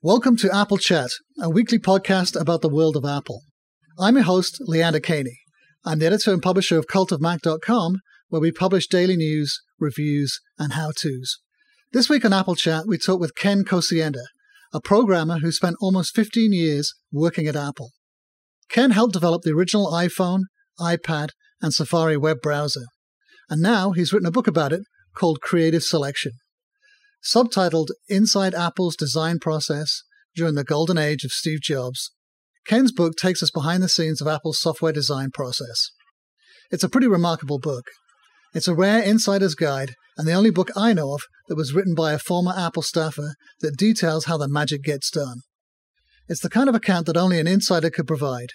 Welcome to Apple Chat, a weekly podcast about the world of Apple. I'm your host, Leander Kahney. I'm the editor and publisher of cultofmac.com, where we publish daily news, reviews, and how-tos. This week on Apple Chat, we talk with Ken Kocienda, a programmer who spent almost 15 years working at Apple. Ken helped develop the original iPhone, iPad, and Safari web browser. And now he's written a book about it called Creative Selection. Subtitled Inside Apple's Design Process During the Golden Age of Steve Jobs, Ken's book takes us behind the scenes of Apple's software design process. It's a pretty remarkable book. It's a rare insider's guide and the only book I know of that was written by a former Apple staffer that details how the magic gets done. It's the kind of account that only an insider could provide.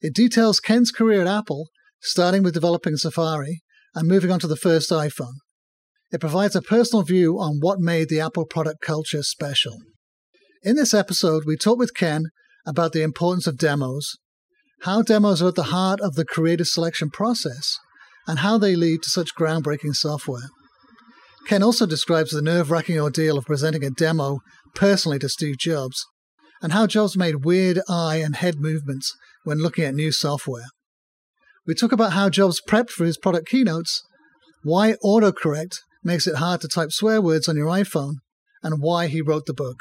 It details Ken's career at Apple, starting with developing Safari and moving on to the first iPhone. It provides a personal view on what made the Apple product culture special. In this episode, we talk with Ken about the importance of demos, how demos are at the heart of the creative selection process, and how they lead to such groundbreaking software. Ken also describes the nerve wracking ordeal of presenting a demo personally to Steve Jobs, and how Jobs made weird eye and head movements when looking at new software. We talk about how Jobs prepped for his product keynotes, why autocorrect makes it hard to type swear words on your iPhone, and why he wrote the book.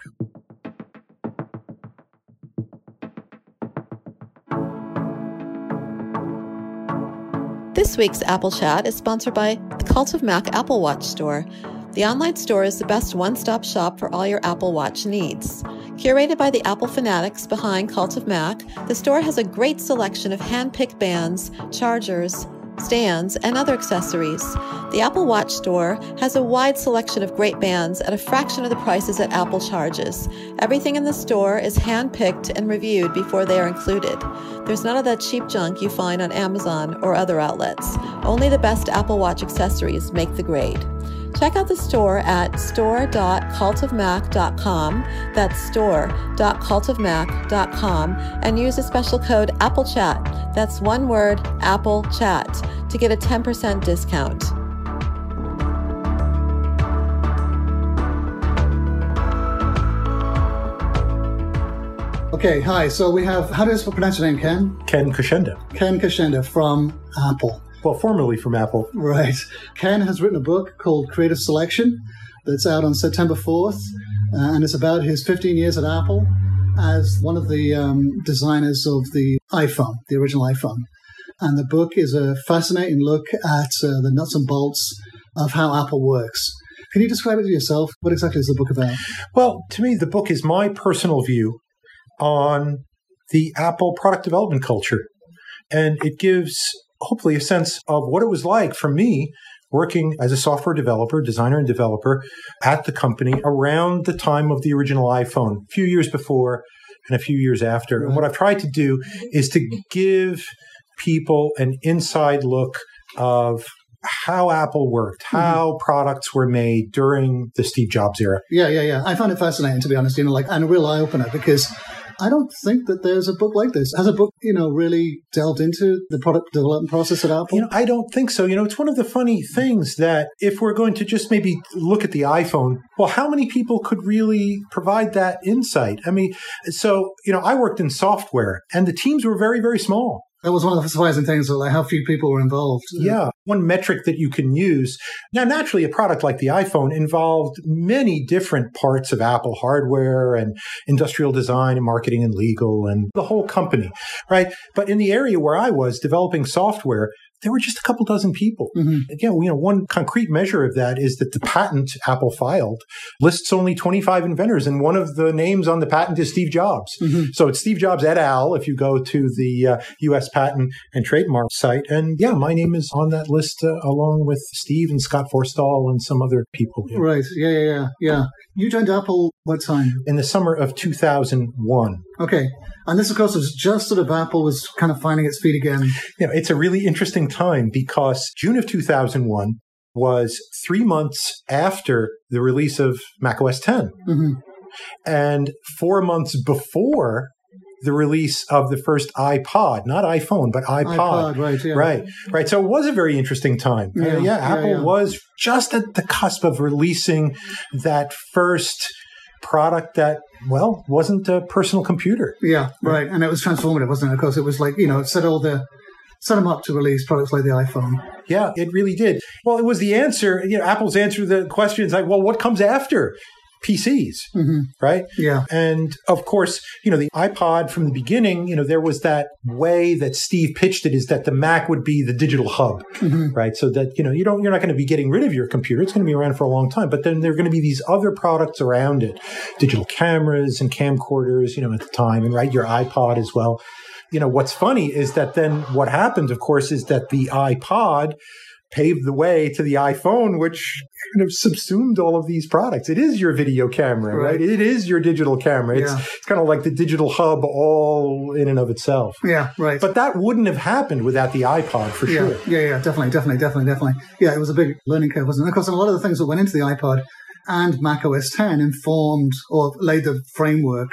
This week's Apple Chat is sponsored by the Cult of Mac Apple Watch Store. The online store is the best one stop shop for all your Apple Watch needs. Curated by the Apple fanatics behind Cult of Mac, the store has a great selection of hand picked bands, chargers, stands, and other accessories. The Apple Watch store has a wide selection of great bands at a fraction of the prices that Apple charges. Everything in the store is hand-picked and reviewed before they are included. There's none of that cheap junk you find on Amazon or other outlets. Only the best Apple Watch accessories make the grade. Check out the store at store.cultofmac.com. That's store.cultofmac.com and use the special code AppleChat. That's one word, AppleChat, to get a 10% discount. Okay, hi. So we have, how do you pronounce your name, Ken? Ken Kocienda. Ken Kocienda from Apple. Well, formerly from Apple. Right. Ken has written a book called Creative Selection that's out on September 4th, uh, and it's about his 15 years at Apple as one of the um, designers of the iPhone, the original iPhone. And the book is a fascinating look at uh, the nuts and bolts of how Apple works. Can you describe it to yourself? What exactly is the book about? Well, to me, the book is my personal view on the Apple product development culture. And it gives hopefully a sense of what it was like for me working as a software developer, designer and developer at the company around the time of the original iPhone, a few years before and a few years after. Right. And what I've tried to do is to give people an inside look of how Apple worked, mm-hmm. how mm-hmm. products were made during the Steve Jobs era. Yeah, yeah, yeah. I found it fascinating to be honest, you know, like and a real eye opener because I don't think that there's a book like this. Has a book, you know, really delved into the product development process at Apple? You know, I don't think so. You know, it's one of the funny things that if we're going to just maybe look at the iPhone, well, how many people could really provide that insight? I mean, so, you know, I worked in software and the teams were very, very small. That was one of the surprising things, like how few people were involved. Yeah. One metric that you can use. Now, naturally, a product like the iPhone involved many different parts of Apple hardware and industrial design and marketing and legal and the whole company, right? But in the area where I was developing software, there were just a couple dozen people. Mm-hmm. Again, you know, one concrete measure of that is that the patent Apple filed lists only 25 inventors, and one of the names on the patent is Steve Jobs. Mm-hmm. So it's Steve Jobs et al. If you go to the uh, U.S. Patent and Trademark site, and yeah, my name is on that list uh, along with Steve and Scott Forstall and some other people. Right? Yeah, yeah, yeah, yeah. You joined Apple what time? In the summer of 2001. Okay. And this, of course, was just sort of Apple was kind of finding its feet again. Yeah, it's a really interesting time because June of 2001 was three months after the release of macOS 10. Mm-hmm. And four months before the release of the first iPod, not iPhone, but iPod. iPod right, yeah. right, right. So it was a very interesting time. Yeah, uh, yeah Apple yeah, was just at the cusp of releasing that first product that, well, wasn't a personal computer. Yeah, right. And it was transformative, wasn't it? Of course, it was like, you know, it set all the, set them up to release products like the iPhone. Yeah, it really did. Well, it was the answer, you know, Apple's answer to the questions like, well, what comes after? PCs, Mm-hmm. right? Yeah. And of course, you know, the iPod from the beginning, you know, there was that way that Steve pitched it is that the Mac would be the digital hub, Mm-hmm. right? So that, you know, you don't, you're not going to be getting rid of your computer. It's going to be around for a long time, but then there are going to be these other products around it, digital cameras and camcorders, you know, at the time and right, your iPod as well. You know, what's funny is that then what happened, of course, is that the iPod paved the way to the iPhone, which kind of subsumed all of these products. It is your video camera, right? Right. It is your digital camera. It's, Yeah. it's kind of like the digital hub all in and of itself. Yeah, right. But that wouldn't have happened without the iPod for yeah, sure. yeah, yeah, definitely, definitely, definitely, definitely. Yeah, it was a big learning curve, wasn't it? Of course, a lot of the things that went into the iPod and Mac OS 10 informed or laid the framework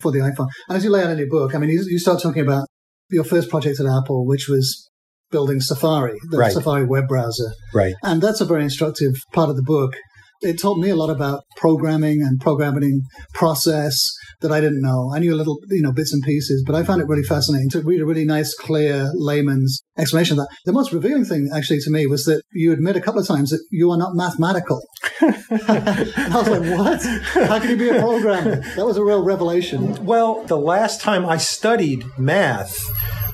for the iPhone. And as you lay out in your book, I mean, you, you start talking about your first project at Apple, which was building Safari, the Right. Safari web browser. Right. And that's a very instructive part of the book. It taught me a lot about programming and programming process that I didn't know. I knew a little, you know, bits and pieces, but I found it really fascinating to read a really nice, clear layman's explanation of that. The most revealing thing, actually, to me was that you admit a couple of times that you are not mathematical. I was like, what? How can you be a programmer? That was a real revelation. Well, the last time I studied math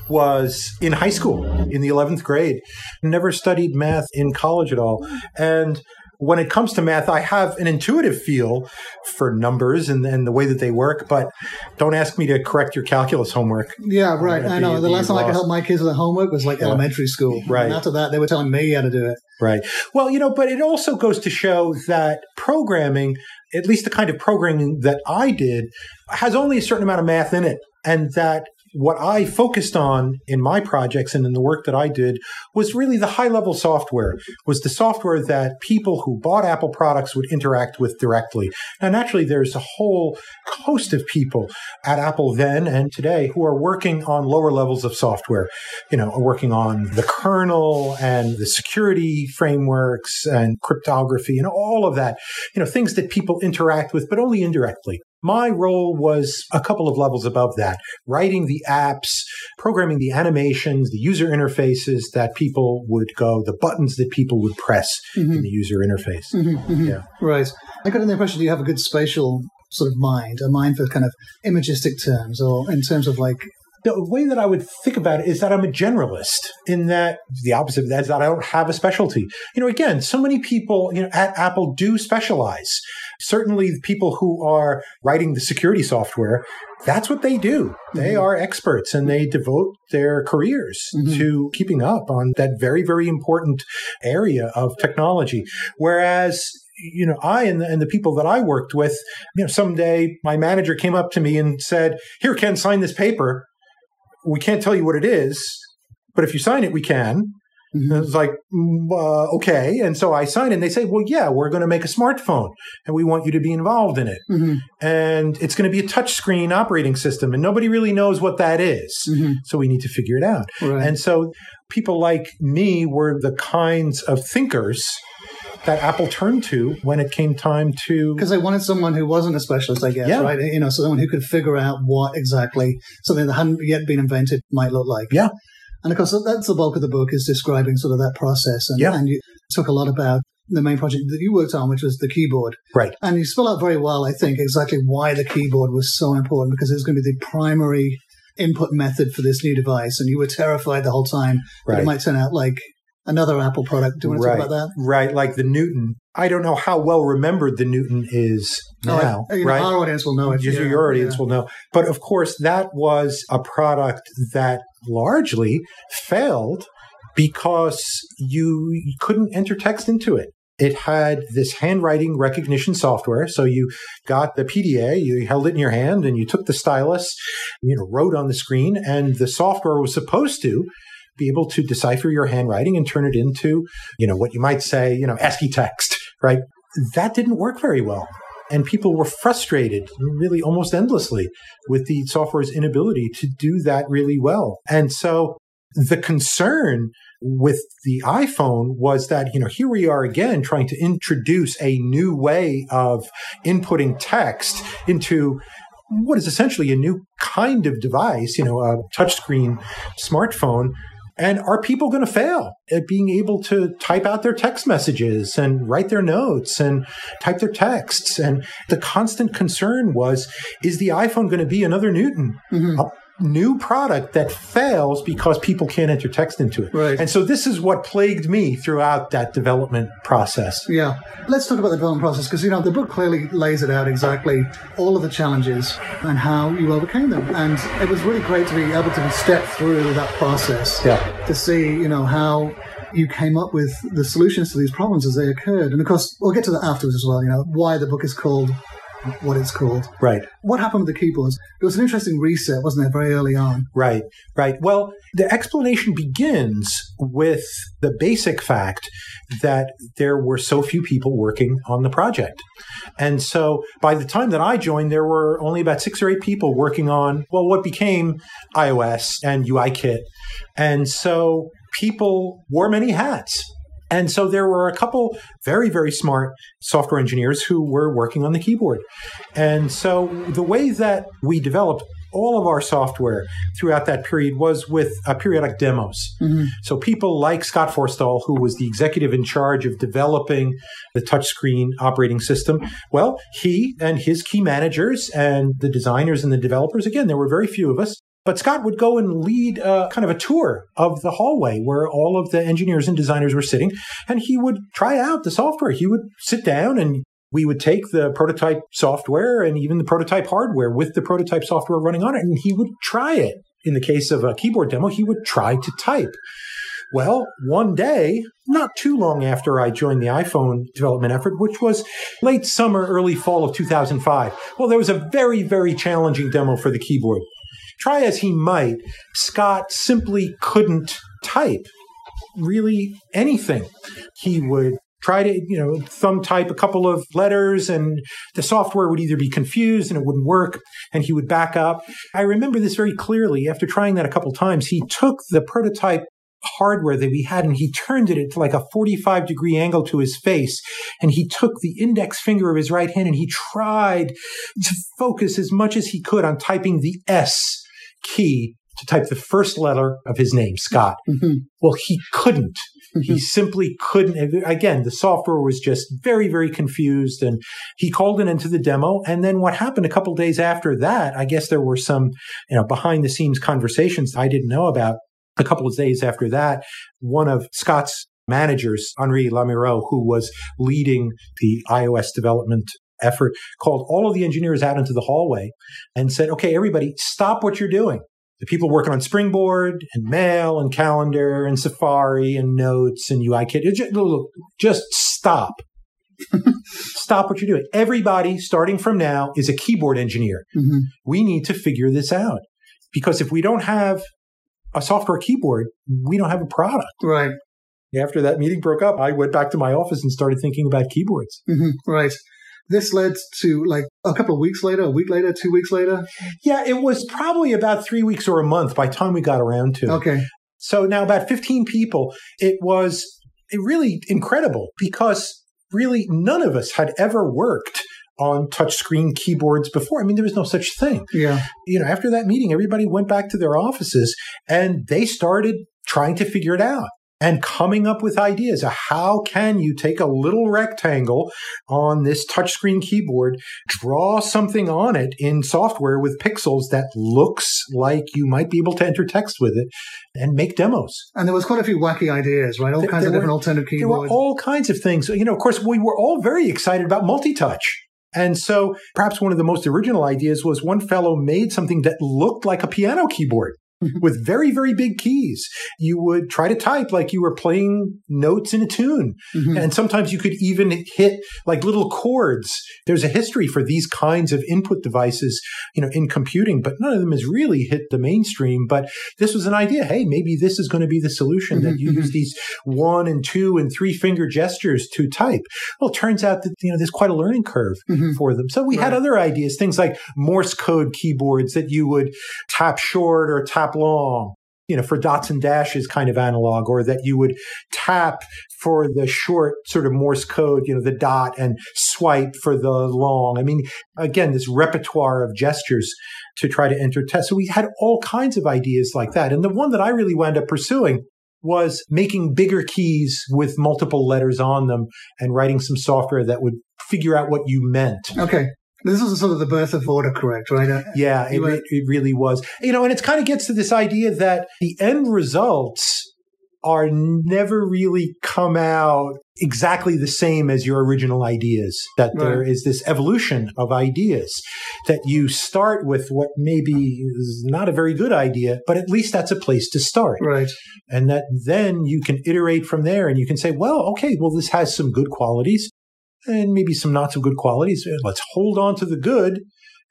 was in high school, in the 11th grade. Never studied math in college at all. And when it comes to math, I have an intuitive feel for numbers and, and the way that they work, but don't ask me to correct your calculus homework. Yeah, right. I know. be- the last time I could help my kids with their homework was like elementary school. Right. And after that, they were telling me how to do it. Right. Well, you know, but it also goes to show that programming, at least the kind of programming that I did, has only a certain amount of math in it. And that what I focused on in my projects and in the work that I did was really the high level software, was the software that people who bought Apple products would interact with directly. Now, naturally, there's a whole host of people at Apple then and today who are working on lower levels of software, you know, working on the kernel and the security frameworks and cryptography and all of that, you know, things that people interact with, but only indirectly. My role was a couple of levels above that, writing the apps, programming the animations, the user interfaces that people would go, the buttons that people would press in mm-hmm. the user interface. Mm-hmm, mm-hmm. Yeah. Right. I got the impression you have a good spatial sort of mind, a mind for kind of imagistic terms, or in terms of like, The way that I would think about it is that I'm a generalist in that the opposite of that is that I don't have a specialty. You know, again, so many people, you know, at Apple do specialize. Certainly the people who are writing the security software, that's what they do. They mm-hmm. are experts and they devote their careers mm-hmm. to keeping up on that very, very important area of technology. Whereas you know, I and the, and the people that I worked with, you know, someday my manager came up to me and said, "Here, Ken, sign this paper. We can't tell you what it is, but if you sign it, we can." I was like, "Mm, uh, okay. And so I sign. And they say, well, yeah, we're going to make a smartphone and we want you to be involved in it. Mhm. And it's going to be a touchscreen operating system. And nobody really knows what that is. Mhm. So we need to figure it out. right. And so people like me were the kinds of thinkers that Apple turned to when it came time to. because they wanted someone who wasn't a specialist, I guess, Yeah. right? You know, someone who could figure out what exactly something that hadn't yet been invented might look like. Yeah. And of course, that's the bulk of the book is describing sort of that process. And, Yeah. and you talk a lot about the main project that you worked on, which was the keyboard. Right. And you spell out very well, I think, exactly why the keyboard was so important because it was going to be the primary input method for this new device. And you were terrified the whole time that it might turn out like another Apple product. Do you want to right, talk about that? Right, like the Newton. I don't know how well remembered the Newton is now, Oh, I- you know, right? Our audience will know it. Just yeah, your audience yeah. will know. But of course, that was a product that largely failed because you couldn't enter text into it. It had this handwriting recognition software. So you got the PDA, you held it in your hand and you took the stylus, you know, wrote on the screen and the software was supposed to be able to decipher your handwriting and turn it into, you know, what you might say, you know, ASCII text, right? That didn't work very well. And people were frustrated really almost endlessly with the software's inability to do that really well. And so the concern with the iPhone was that, you know, here we are again trying to introduce a new way of inputting text into what is essentially a new kind of device, you know, a touchscreen smartphone. And are people going to fail at being able to type out their text messages and write their notes and type their texts? And the constant concern was, is the iPhone going to be another Newton? Mm-hmm new product that fails because people can't enter text into it. Right. And so this is what plagued me throughout that development process. Yeah. Let's talk about the development process because, you know, the book clearly lays it out exactly all of the challenges and how you overcame them. And it was really great to be able to step through that process yeah. to see, you know, how you came up with the solutions to these problems as they occurred. And of course, we'll get to that afterwards as well, you know, why the book is called what it's called. Right. What happened with the keyboards? It was an interesting reset, wasn't it, very early on? Right, right. Well, the explanation begins with the basic fact that there were so few people working on the project. And so by the time that I joined, there were only about six or eight people working on, well, what became iOS and UIKit. And so people wore many hats. And so there were a couple very, very smart software engineers who were working on the keyboard. And so the way that we developed all of our software throughout that period was with uh, periodic demos. Mm-hmm. So people like Scott Forstall, who was the executive in charge of developing the touchscreen operating system, well, he and his key managers and the designers and the developers, again, there were very few of us, but Scott would go and lead a, kind of a tour of the hallway where all of the engineers and designers were sitting, and he would try out the software. He would sit down and we would take the prototype software and even the prototype hardware with the prototype software running on it, and he would try it. In the case of a keyboard demo, he would try to type. Well, one day, not too long after I joined the iPhone development effort, which was late summer, early fall of 2005, well, there was a very, very challenging demo for the keyboard. Try as he might, Scott simply couldn't type really anything. He would try to, you know, thumb type a couple of letters and the software would either be confused and it wouldn't work and he would back up. I remember this very clearly. After trying that a couple times, he took the prototype hardware that we had and he turned it to like a 45 degree angle to his face and he took the index finger of his right hand and he tried to focus as much as he could on typing the S key to type the first letter of his name, Scott. Mm-hmm. Well, he couldn't. Mm-hmm. He simply couldn't. Again, the software was just very, very confused. And he called it into the demo. And then what happened a couple days after that, I guess there were some, you know, behind the scenes conversations I didn't know about. A couple of days after that, one of Scott's managers, Henri Lamiraux, who was leading the iOS development effort, called all of the engineers out into the hallway and said, okay, everybody, stop what you're doing. The people working on Springboard and Mail and Calendar and Safari and Notes and UIKit, just, just stop. stop what you're doing. Everybody, starting from now, is a keyboard engineer. Mm-hmm. We need to figure this out. Because if we don't have a software keyboard, we don't have a product. Right. After that meeting broke up, I went back to my office and started thinking about keyboards. Mm-hmm. Right. This led to like a couple of weeks later, a week later, two weeks later. Yeah, it was probably about three weeks or a month by the time we got around to. Okay. So now about 15 people. It was really incredible because really none of us had ever worked on touchscreen keyboards before. I mean, there was no such thing. Yeah. You know, after that meeting, everybody went back to their offices and they started trying to figure it out and coming up with ideas of how can you take a little rectangle on this touchscreen keyboard, draw something on it in software with pixels that looks like you might be able to enter text with it and make demos. And there was quite a few wacky ideas, right? All kinds there of were, different alternative keyboards. There were all kinds of things. You know, of course, we were all very excited about multi-touch. And so perhaps one of the most original ideas was one fellow made something that looked like a piano keyboard. Mm-hmm. with very, very big keys. You would try to type like you were playing notes in a tune. Mm-hmm. And sometimes you could even hit like little chords. There's a history for these kinds of input devices, you know, in computing, but none of them has really hit the mainstream. But this was an idea. Hey, maybe this is going to be the solution that you use mm-hmm. these one and two and three finger gestures to type. Well, it turns out that, you know, there's quite a learning curve mm-hmm. for them. So we right. had other ideas, things like Morse code keyboards that you would tap short or tap long you know, for dots and dashes kind of analog, or that you would tap for the short sort of Morse code, you know, the dot and swipe for the long. I mean, again, this repertoire of gestures to try to enter text. So we had all kinds of ideas like that. And the one that I really wound up pursuing was making bigger keys with multiple letters on them and writing some software that would figure out what you meant. Okay. This was sort of the birth of autocorrect, right? Uh, yeah, it, it really was. You know, and it kind of gets to this idea that the end results are never really come out exactly the same as your original ideas. That right. there is this evolution of ideas that you start with what maybe is not a very good idea, but at least that's a place to start. Right. And that then you can iterate from there and you can say, well, okay, well, this has some good qualities and maybe some not so good qualities. Uh, let's hold on to the good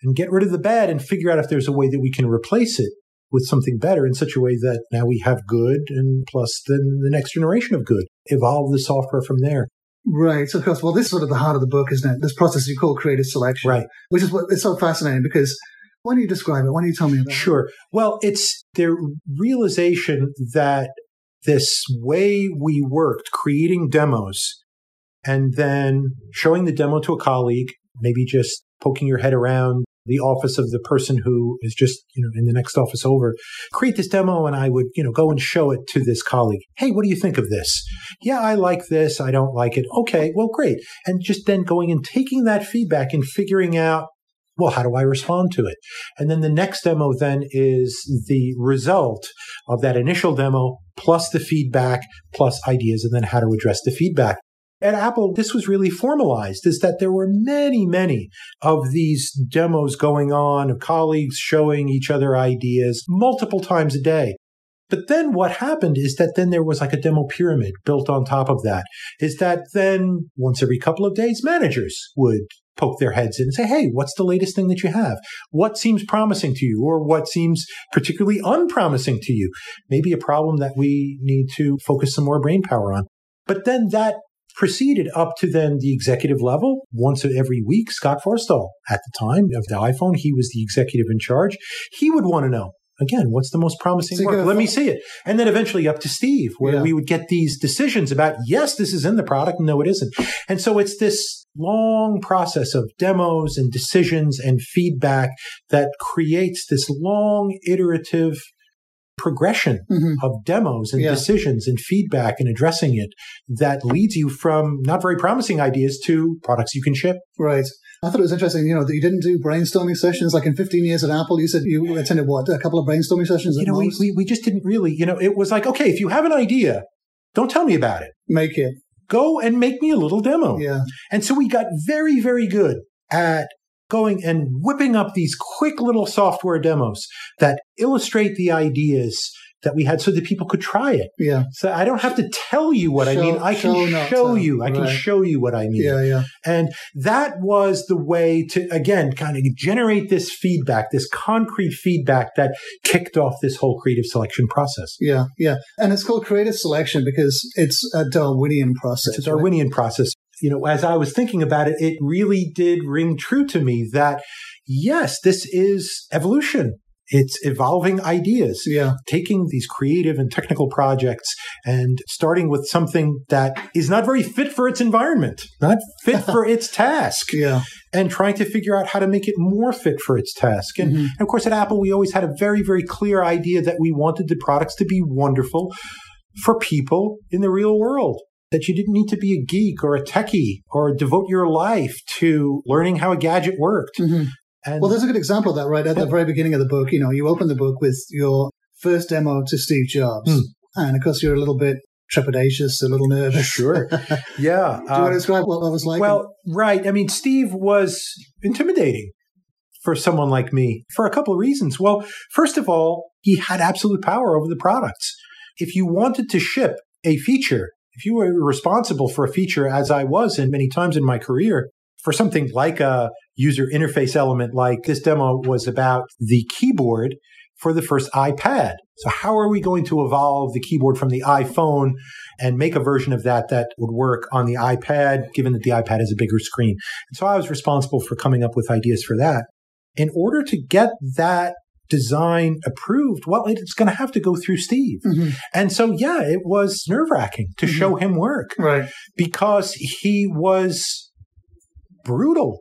and get rid of the bad and figure out if there's a way that we can replace it with something better in such a way that now we have good and plus then the next generation of good. Evolve the software from there. Right. So, of course, well, this is sort of the heart of the book, isn't it? This process you call creative selection. Right. Which is what it's so fascinating because why don't you describe it? Why don't you tell me about sure. it? Sure. Well, it's their realization that this way we worked creating demos and then showing the demo to a colleague, maybe just poking your head around the office of the person who is just, you know, in the next office over, create this demo and I would, you know, go and show it to this colleague. Hey, what do you think of this? Yeah, I like this. I don't like it. Okay, well, great. And just then going and taking that feedback and figuring out, well, how do I respond to it? And then the next demo then is the result of that initial demo plus the feedback plus ideas and then how to address the feedback at Apple, this was really formalized is that there were many, many of these demos going on of colleagues showing each other ideas multiple times a day. But then what happened is that then there was like a demo pyramid built on top of that. Is that then once every couple of days, managers would poke their heads in and say, Hey, what's the latest thing that you have? What seems promising to you or what seems particularly unpromising to you? Maybe a problem that we need to focus some more brain power on. But then that proceeded up to then the executive level once every week. Scott Forstall, at the time of the iPhone, he was the executive in charge. He would want to know again, what's the most promising work? Let me see it. And then eventually up to Steve, where yeah. we would get these decisions about, yes, this is in the product. No, it isn't. And so it's this long process of demos and decisions and feedback that creates this long iterative progression mm-hmm. of demos and yeah. decisions and feedback and addressing it that leads you from not very promising ideas to products you can ship. Right. I thought it was interesting, you know, that you didn't do brainstorming sessions. Like in 15 years at Apple, you said you attended what, a couple of brainstorming sessions? You know, we, we, we just didn't really, you know, it was like, okay, if you have an idea, don't tell me about it. Make it. Go and make me a little demo. Yeah. And so we got very, very good at going and whipping up these quick little software demos that illustrate the ideas that we had so that people could try it. Yeah. So I don't have to tell you what show, I mean. I can show, show you. I can show you what I mean. Yeah, yeah. And that was the way to, again, kind of generate this feedback, this concrete feedback that kicked off this whole creative selection process. Yeah, yeah. And it's called creative selection because it's a Darwinian process. It's a Darwinian right? process you know, as I was thinking about it, it really did ring true to me that yes, this is evolution. It's evolving ideas. Yeah. Taking these creative and technical projects and starting with something that is not very fit for its environment, not fit for its task. Yeah. And trying to figure out how to make it more fit for its task. And, mm-hmm. and of course, at Apple, we always had a very, very clear idea that we wanted the products to be wonderful for people in the real world that you didn't need to be a geek or a techie or devote your life to learning how a gadget worked. Mm-hmm. And well, there's a good example of that right at yeah. the very beginning of the book. You know, you open the book with your first demo to Steve Jobs. Mm. And of course, you're a little bit trepidatious, a little nervous. Sure. Yeah. Do you uh, want to describe what that was like? Well, right. I mean, Steve was intimidating for someone like me for a couple of reasons. Well, first of all, he had absolute power over the products. If you wanted to ship a feature if you were responsible for a feature, as I was in many times in my career, for something like a user interface element, like this demo was about the keyboard for the first iPad. So how are we going to evolve the keyboard from the iPhone and make a version of that that would work on the iPad, given that the iPad has a bigger screen? And so I was responsible for coming up with ideas for that. In order to get that design approved, well, it's going to have to go through Steve. Mhm. And so, yeah, it was nerve wracking to Mhm. show him work Right. because he was brutal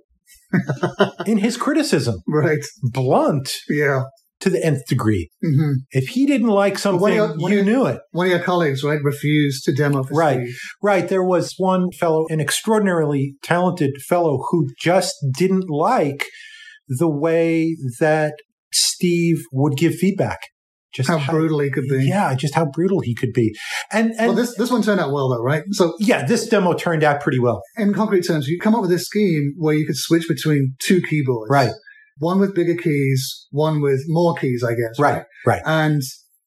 in his criticism, Right. blunt Yeah. to the nth degree. hmm If he didn't like something, when you- when you you- knew it. One of your colleagues, right, refused to demo for Right. Steve. Right. There was one fellow, an extraordinarily talented fellow, who just didn't like the way that Steve would give feedback. Just How brutal he could be. Yeah, just how brutal he could be. And and Well, this this one turned out well, though, right? So, yeah, this demo turned out pretty well. in concrete terms, you come up with this scheme where you could switch between two keyboards, Right. One with bigger keys, one with more keys, I guess. Right. Right. And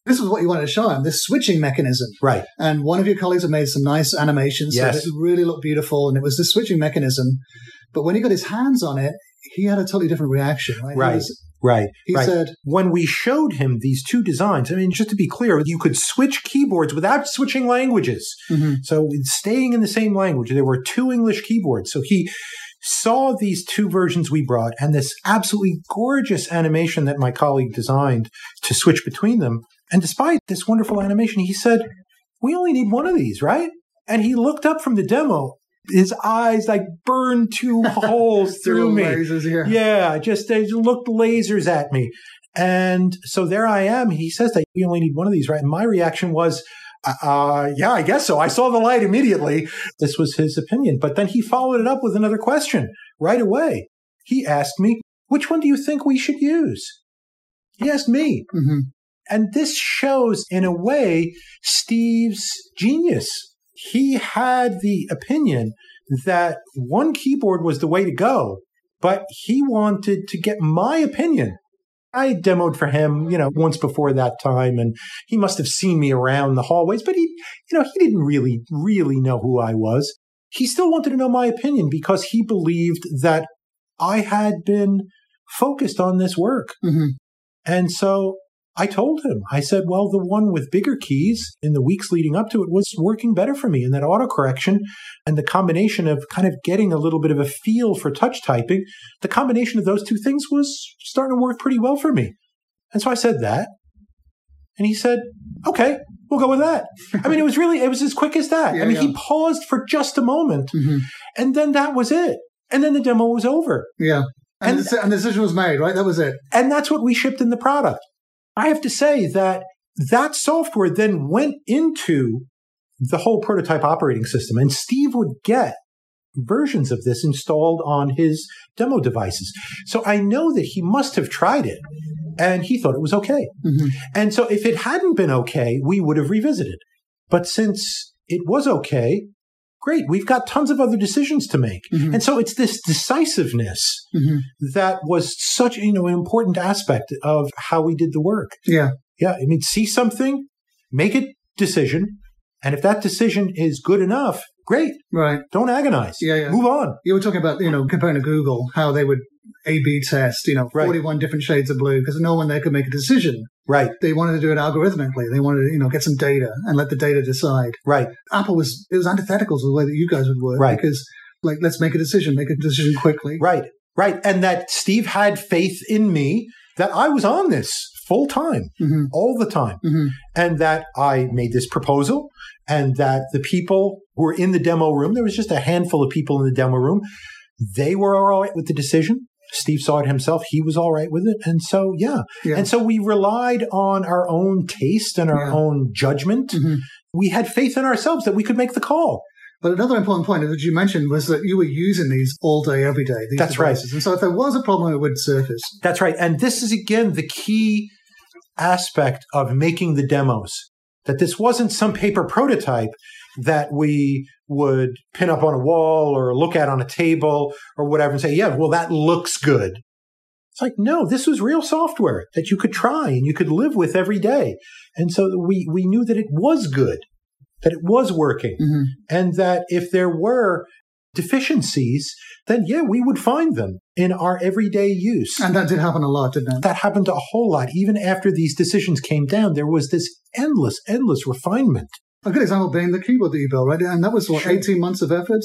this is what you wanted to show him: this switching mechanism. Right. And one of your colleagues had made some nice animations Yes. so it really looked beautiful, and it was this switching mechanism. But when he got his hands on it, he had a totally different reaction. Right. He was- Right. He right. said, when we showed him these two designs, I mean, just to be clear, you could switch keyboards without switching languages. Mhm. So staying in the same language, there were two English keyboards. So he saw these two versions we brought and this absolutely gorgeous animation that my colleague designed to switch between them. And despite this wonderful animation, he said, we only need one of these, right? And he looked up from the demo. His eyes like burned two holes through me. lasers here." Yeah, just they looked lasers at me. And so there I am. He says that we only need one of these, right? And my reaction was, uh, yeah, I guess so. I saw the light immediately. This was his opinion. But then he followed it up with another question right away. He asked me, which one do you think we should use? He asked me. Mhm. And this shows, in a way, Steve's genius. He had the opinion that one keyboard was the way to go, but he wanted to get my opinion. I demoed for him, you know, once before that time, and he must have seen me around the hallways, but he, you know, he didn't really, really know who I was. He still wanted to know my opinion because he believed that I had been focused on this work. Mhm. And so I told him, I said, well, the one with bigger keys in the weeks leading up to it was working better for me. And that autocorrection and the combination of kind of getting a little bit of a feel for touch typing, the combination of those two things was starting to work pretty well for me. And so I said that. And he said, okay, we'll go with that. I mean, it was really, it was as quick as that. Yeah, I mean, he paused for just a moment Mhm. and then that was it. And then the demo was over. Yeah. And, And- the, and the decision was made, right? That was it. And that's what we shipped in the product. I have to say that that software then went into the whole prototype operating system, and Steve would get versions of this installed on his demo devices. So I know that he must have tried it and he thought it was okay. Mhm. And so if it hadn't been okay, we would have revisited. But since it was okay, great. We've got tons of other decisions to make. Mhm. And so it's this decisiveness Mhm. that was such you know an important aspect of how we did the work. Yeah. Yeah, I mean, see something, make a decision, and if that decision is good enough, great. Right. Don't agonize. Yeah, yeah. Move on. You were talking about, you know, comparing to Google, how they would A-B test, you know, Right. 41 different shades of blue, because no one there could make a decision. Right, They wanted to do it algorithmically. They wanted to, you know, get some data and let the data decide. right, Apple was, it was antithetical to the way that you guys would work. Right. Because, like, let's make a decision, make a decision quickly. right, right. And that Steve had faith in me that I was on this full time, hmm all the time, hmm and that I made this proposal, and that the people who were in the demo room, there was just a handful of people in the demo room, they were all right with the decision. Steve saw it himself. He was all right with it. And so, yeah. Yeah. And so we relied on our own taste and our Yeah. own judgment. Mhm. We had faith in ourselves that we could make the call. But another important point that you mentioned was that you were using these all day, every day. These That's right. And so if there was a problem, it would surface. That's right. And this is again the key aspect of making the demos that this wasn't some paper prototype that we would pin up on a wall or look at on a table or whatever and say, yeah, well, that looks good. It's like, no, this was real software that you could try and you could live with every day. And so we, we knew that it was good, that it was working, hmm and that if there were deficiencies, then yeah, we would find them in our everyday use And that did happen a lot, didn't it? that happened a whole lot. Even after these decisions came down, there was this endless, endless refinement. A good example being the keyboard that you built, right? And that was what, Sure. 18 months of effort?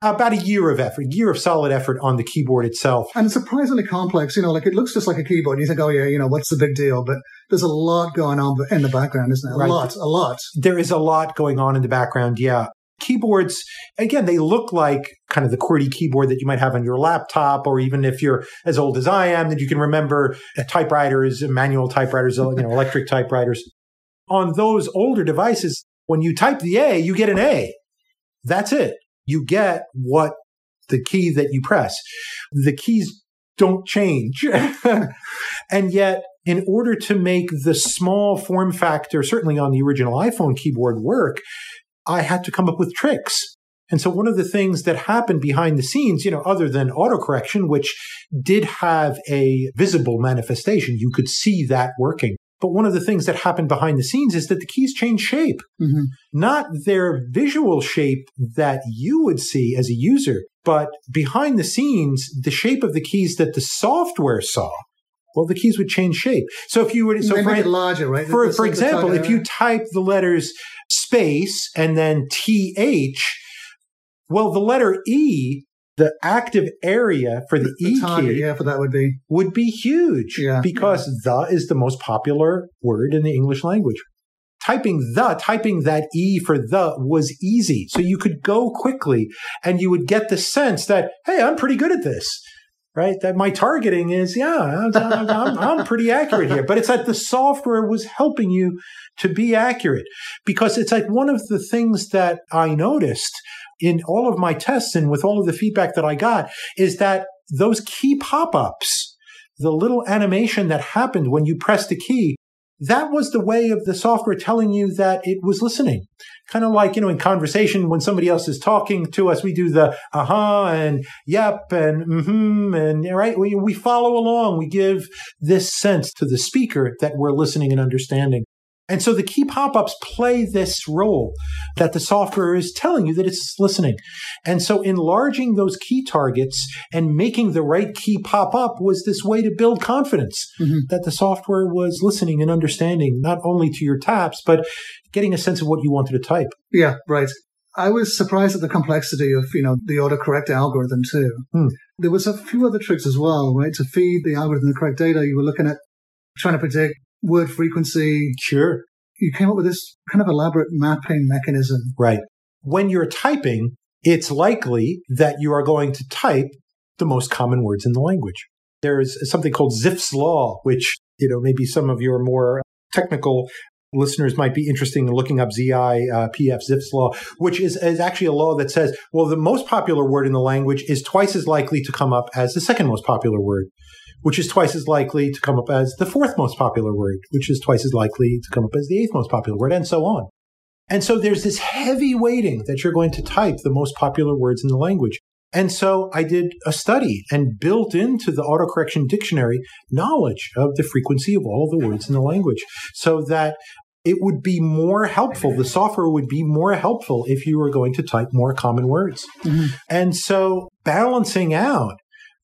about a year of effort, year of solid effort on the keyboard itself. And it's surprisingly complex. You know, like it looks just like a keyboard. And You think, oh yeah, you know, what's the big deal? But there's a lot going on in the background, isn't there? A Right. lot, a lot. There is a lot going on in the background. Yeah. Keyboards, again, they look like kind of the QWERTY keyboard that you might have on your laptop, or even if you're as old as I am, that you can remember uh, typewriters, manual typewriters, you know, electric typewriters. On those older devices, when you type the A, you get an A. That's it. You get what the key that you press. The keys don't change. and yet, in order to make the small form factor, certainly on the original iPhone keyboard work, I had to come up with tricks. And so one of the things that happened behind the scenes, you know, other than autocorrection, which did have a visible manifestation, you could see that working. But one of the things that happened behind the scenes is that the keys change shape, hmm not their visual shape that you would see as a user, but behind the scenes, the shape of the keys that the software saw. Well, the keys would change shape. So if you were, so for, larger, right? for, for example, if you type the letters space and then TH, well, the letter E, the active area for the, the E target, key yeah, for that would be would be huge Yeah, because the is the most popular word in the English language. Typing the, typing that E for the was easy. So you could go quickly and you would get the sense that, hey, I'm pretty good at this. Right? That my targeting is, yeah, I'm, I'm, I'm pretty accurate here. But it's like the software was helping you to be accurate because it's like one of the things that I noticed in all of my tests and with all of the feedback that I got is that those key pop ups, the little animation that happened when you pressed the key, that was the way of the software telling you that it was listening. Kind of like, you know, in conversation, when somebody else is talking to us, we do the uh-huh and yep and mm-hmm and right. We, we follow along. We give this sense to the speaker that we're listening and understanding. And so the key pop-ups play this role that the software is telling you that it's listening. And so enlarging those key targets and making the right key pop up was this way to build confidence Mhm. that the software was listening and understanding not only to your taps, but getting a sense of what you wanted to type. Yeah, right. I was surprised at the complexity of, you know, the autocorrect algorithm too. Hmm. There was a few other tricks as well, right? To feed the algorithm the correct data, you were looking at trying to predict word frequency. Sure. You came up with this kind of elaborate mapping mechanism. Right. When you're typing, it's likely that you are going to type the most common words in the language. There's something called Zipf's law, which, you know, maybe some of your more technical listeners might be interested in looking up ZI, uh, PF Zipf's law, which is, is actually a law that says, well, the most popular word in the language is twice as likely to come up as the second most popular word, which is twice as likely to come up as the fourth most popular word, which is twice as likely to come up as the eighth most popular word, and so on. And so there's this heavy weighting that you're going to type the most popular words in the language. And so I did a study and built into the autocorrection dictionary knowledge of the frequency of all the words in the language so that it would be more helpful. The software would be more helpful if you were going to type more common words. Mhm. And so balancing out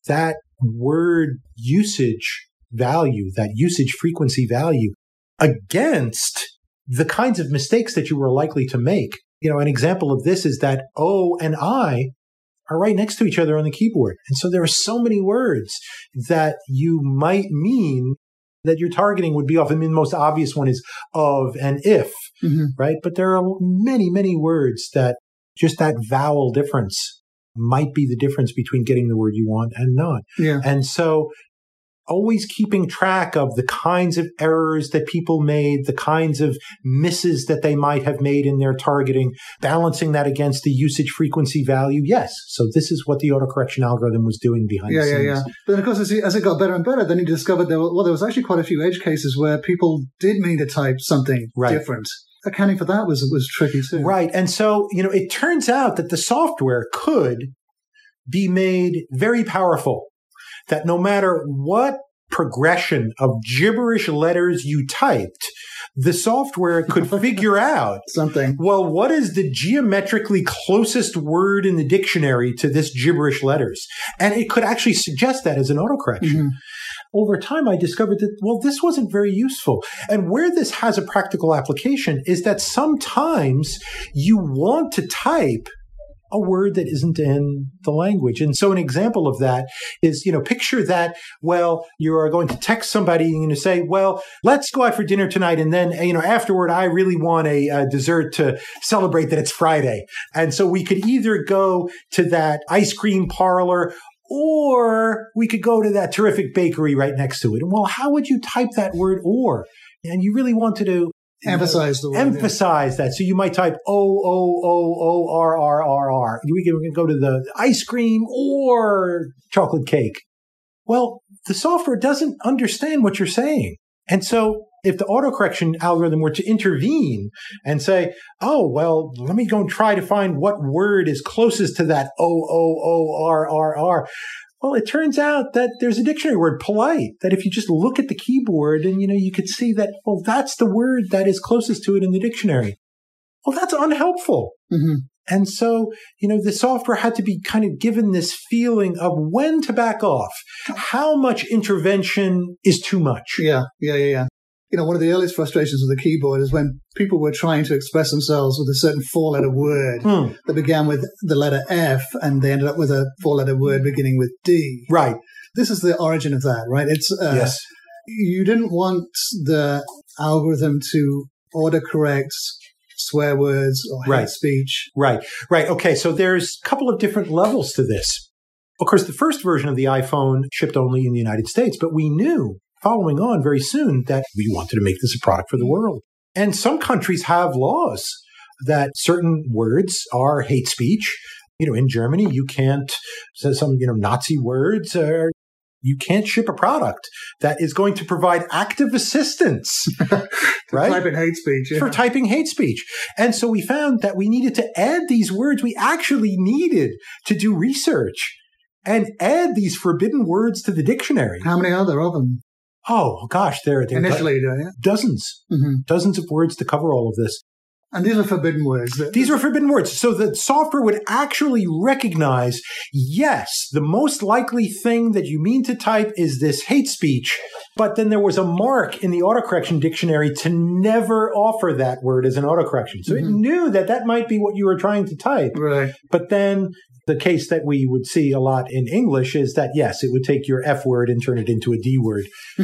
that word usage value, that usage frequency value against the kinds of mistakes that you were likely to make. You know, an example of this is that O and I are right next to each other on the keyboard. And so there are so many words that you might mean that your targeting would be off. I mean, the most obvious one is of and if, Mhm. right? But there are many, many words that just that vowel difference might be the difference between getting the word you want and not. Yeah. And so always keeping track of the kinds of errors that people made, the kinds of misses that they might have made in their targeting, balancing that against the usage frequency value. Yes. So this is what the autocorrection algorithm was doing behind Yeah, the scenes. yeah, scenes. yeah. But of course, as, it- as it got better and better, then he discovered there were, well, there was actually quite a few edge cases where people did mean to type something Right. different. Accounting for that was was tricky too. Right. And so, you know, it turns out that the software could be made very powerful. That no matter what progression of gibberish letters you typed, the software could figure out Something. well, what is the geometrically closest word in the dictionary to this gibberish letters? And it could actually suggest that as an autocorrection. Mhm. Over time, I discovered that, well, this wasn't very useful. And where this has a practical application is that sometimes you want to type a word that isn't in the language. And so an example of that is, you know, picture that, well, you are going to text somebody and you say, well, let's go out for dinner tonight. And then, you know, afterward, I really want a, a dessert to celebrate that it's Friday. And so we could either go to that ice cream parlor or we could go to that terrific bakery right next to it. And well, how would you type that word or? And you really wanted to emphasize the word, emphasize yeah. that. So you might type O O O O R R R R. We can go to the ice cream or chocolate cake. Well, the software doesn't understand what you're saying. And so if the autocorrection algorithm were to intervene and say, oh, well, let me go and try to find what word is closest to that O O O R R R. Well, it turns out that there's a dictionary word polite that if you just look at the keyboard and, you know, you could see that, well, that's the word that is closest to it in the dictionary. Well, that's unhelpful. Mm-hmm. And so, you know, the software had to be kind of given this feeling of when to back off. How much intervention is too much? Yeah, yeah, yeah, yeah you know, one of the earliest frustrations with the keyboard is when people were trying to express themselves with a certain four letter word mm. that began with the letter F and they ended up with a four letter word beginning with D. Right. This is the origin of that, right? It's, uh, yes. You didn't want the algorithm to autocorrect swear words or hate right. speech. Right. Right. Okay. So there's a couple of different levels to this. Of course, the first version of the iPhone shipped only in the United States, but we knew following on very soon that we wanted to make this a product for the world. And some countries have laws that certain words are hate speech. You know, in Germany, you can't say some, you know, Nazi words or you can't ship a product that is going to provide active assistance, right? Typing hate speech. Yeah. For typing hate speech. And so we found that we needed to add these words. We actually needed to do research and add these forbidden words to the dictionary. How many are there of them? Oh gosh, there, there initially do- yeah. dozens, mm-hmm. dozens of words to cover all of this. And these are forbidden words. These are forbidden words. So the software would actually recognize, yes, the most likely thing that you mean to type is this hate speech. But then there was a mark in the autocorrection dictionary to never offer that word as an autocorrection. So mm-hmm. it knew that that might be what you were trying to type. Right. But then the case that we would see a lot in English is that yes, it would take your F word and turn it into a D word.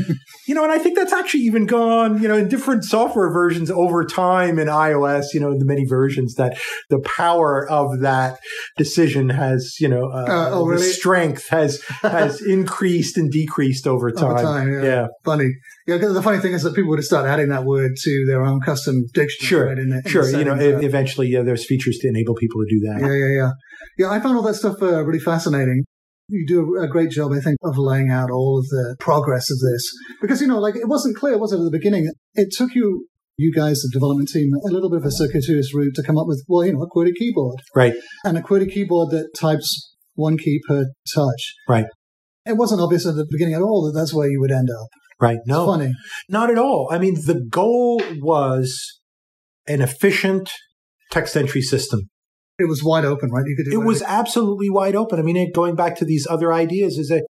you know, and I think that's actually even gone, you know, in different software versions over time in iOS, you know, the many versions that the power of that decision has, you know, uh, uh, oh, really? strength has has increased and decreased over time. Over time yeah. yeah. Funny. Yeah, because the funny thing is that people would have started adding that word to their own custom dictionary. Sure, right, in the, in sure. you know, eventually, yeah, there's features to enable people to do that. Yeah, yeah, yeah. Yeah, I found all that stuff uh, really fascinating. You do a great job, I think, of laying out all of the progress of this. Because, you know, like it wasn't clear, was it, at the beginning? It took you, you guys, the development team, a little bit of a circuitous route to come up with, well, you know, a QWERTY keyboard. Right. And a QWERTY keyboard that types one key per touch. Right. It wasn't obvious at the beginning at all that that's where you would end up. Right. No. Funny. Not at all. I mean, the goal was an efficient text entry system. It was wide open, right? You could. it was absolutely wide open. I mean, going back to these other ideas, is that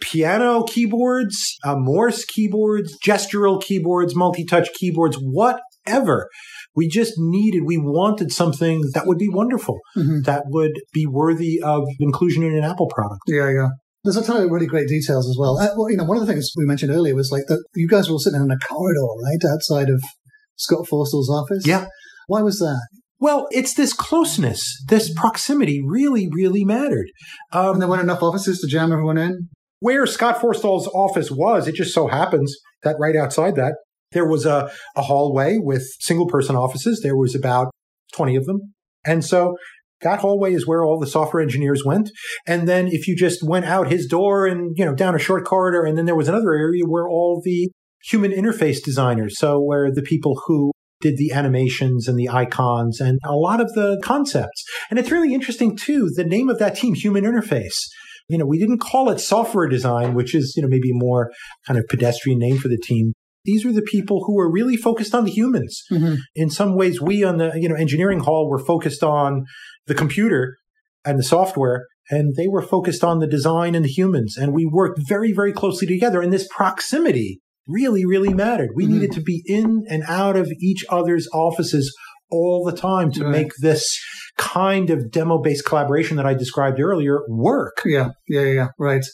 piano keyboards, uh, Morse keyboards, gestural keyboards, multi-touch keyboards, whatever. We just needed, we wanted something that would be wonderful, mm-hmm. that would be worthy of inclusion in an Apple product. Yeah, yeah. There's a ton of really great details as well. Uh, well. You know, one of the things we mentioned earlier was like that you guys were all sitting in a corridor, right, outside of Scott Forstall's office. Yeah. Why was that? Well, it's this closeness, this proximity really, really mattered. Um, and there weren't enough offices to jam everyone in? Where Scott Forstall's office was, it just so happens that right outside that, there was a, a hallway with single person offices. There was about 20 of them. And so that hallway is where all the software engineers went. And then if you just went out his door and, you know, down a short corridor, and then there was another area where all the human interface designers, so where the people who did the animations and the icons and a lot of the concepts. And it's really interesting too, the name of that team, Human Interface. You know, we didn't call it software design, which is, you know, maybe more kind of pedestrian name for the team. These were the people who were really focused on the humans. Mm-hmm. In some ways, we on the, you know, engineering hall were focused on the computer and the software and they were focused on the design and the humans. And we worked very, very closely together. And this proximity really, really mattered. We mm. needed to be in and out of each other's offices all the time to right. make this kind of demo based collaboration that I described earlier work. Yeah, yeah, yeah, right.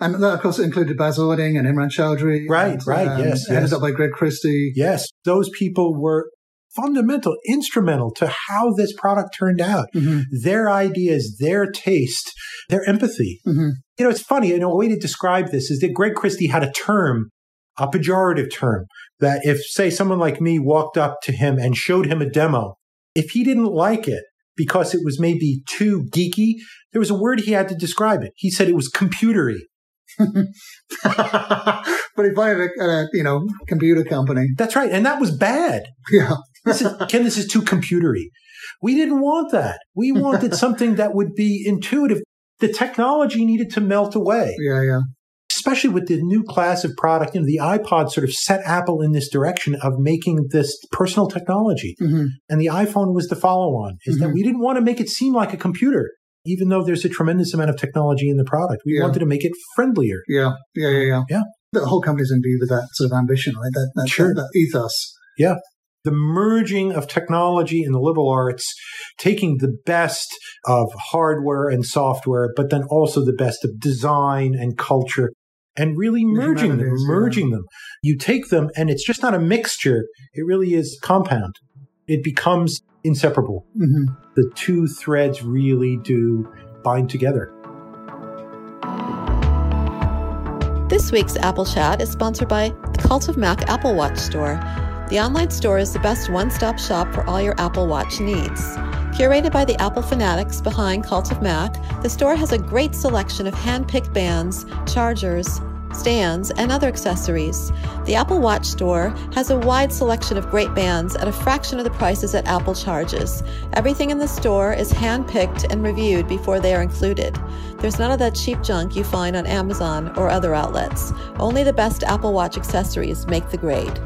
And that, of course, included Bas Ording and Imran Chaudhry. Right, and, right, um, yes, Headed yes. up by Greg Christie. Yes, those people were fundamental, instrumental to how this product turned out. hmm Their ideas, their taste, their empathy. hmm You know, it's funny. You know, a way to describe this is that Greg Christie had a term, a pejorative term, that if, say, someone like me walked up to him and showed him a demo, if he didn't like it because it was maybe too geeky, there was a word he had to describe it. He said it was computery. But if I had a, a, you know, computer company, That's right. And that was bad. yeah, This is, Ken, this is too computery. We didn't want that. We wanted something that would be intuitive. The technology needed to melt away. yeah, yeah. especially with the new class of product, you know, the iPod sort of set Apple in this direction of making this personal technology. hmm And the iPhone was the follow on, is that Mhm. we didn't want to make it seem like a computer, even though there's a tremendous amount of technology in the product. We Yeah. wanted to make it friendlier. Yeah, yeah, yeah, yeah. Yeah. The whole company's imbued with that sort of ambition, right? That, that, Sure. that, that ethos. Yeah the merging of technology and the liberal arts, taking the best of hardware and software, but then also the best of design and culture. And really merging them, humanities, yeah. merging them. You take them and it's just not a mixture. It really is compound. It becomes inseparable. hmm the two threads really do bind together. This week's Apple Chat is sponsored by the Cult of Mac Apple Watch Store. The online store is the best one stop shop for all your Apple Watch needs. Curated by the Apple fanatics behind Cult of Mac, the store has a great selection of hand picked bands, chargers, stands, and other accessories. The Apple Watch Store has a wide selection of great bands at a fraction of the prices that Apple charges. Everything in the store is hand picked and reviewed before they are included. There's none of that cheap junk you find on Amazon or other outlets. Only the best Apple Watch accessories make the grade.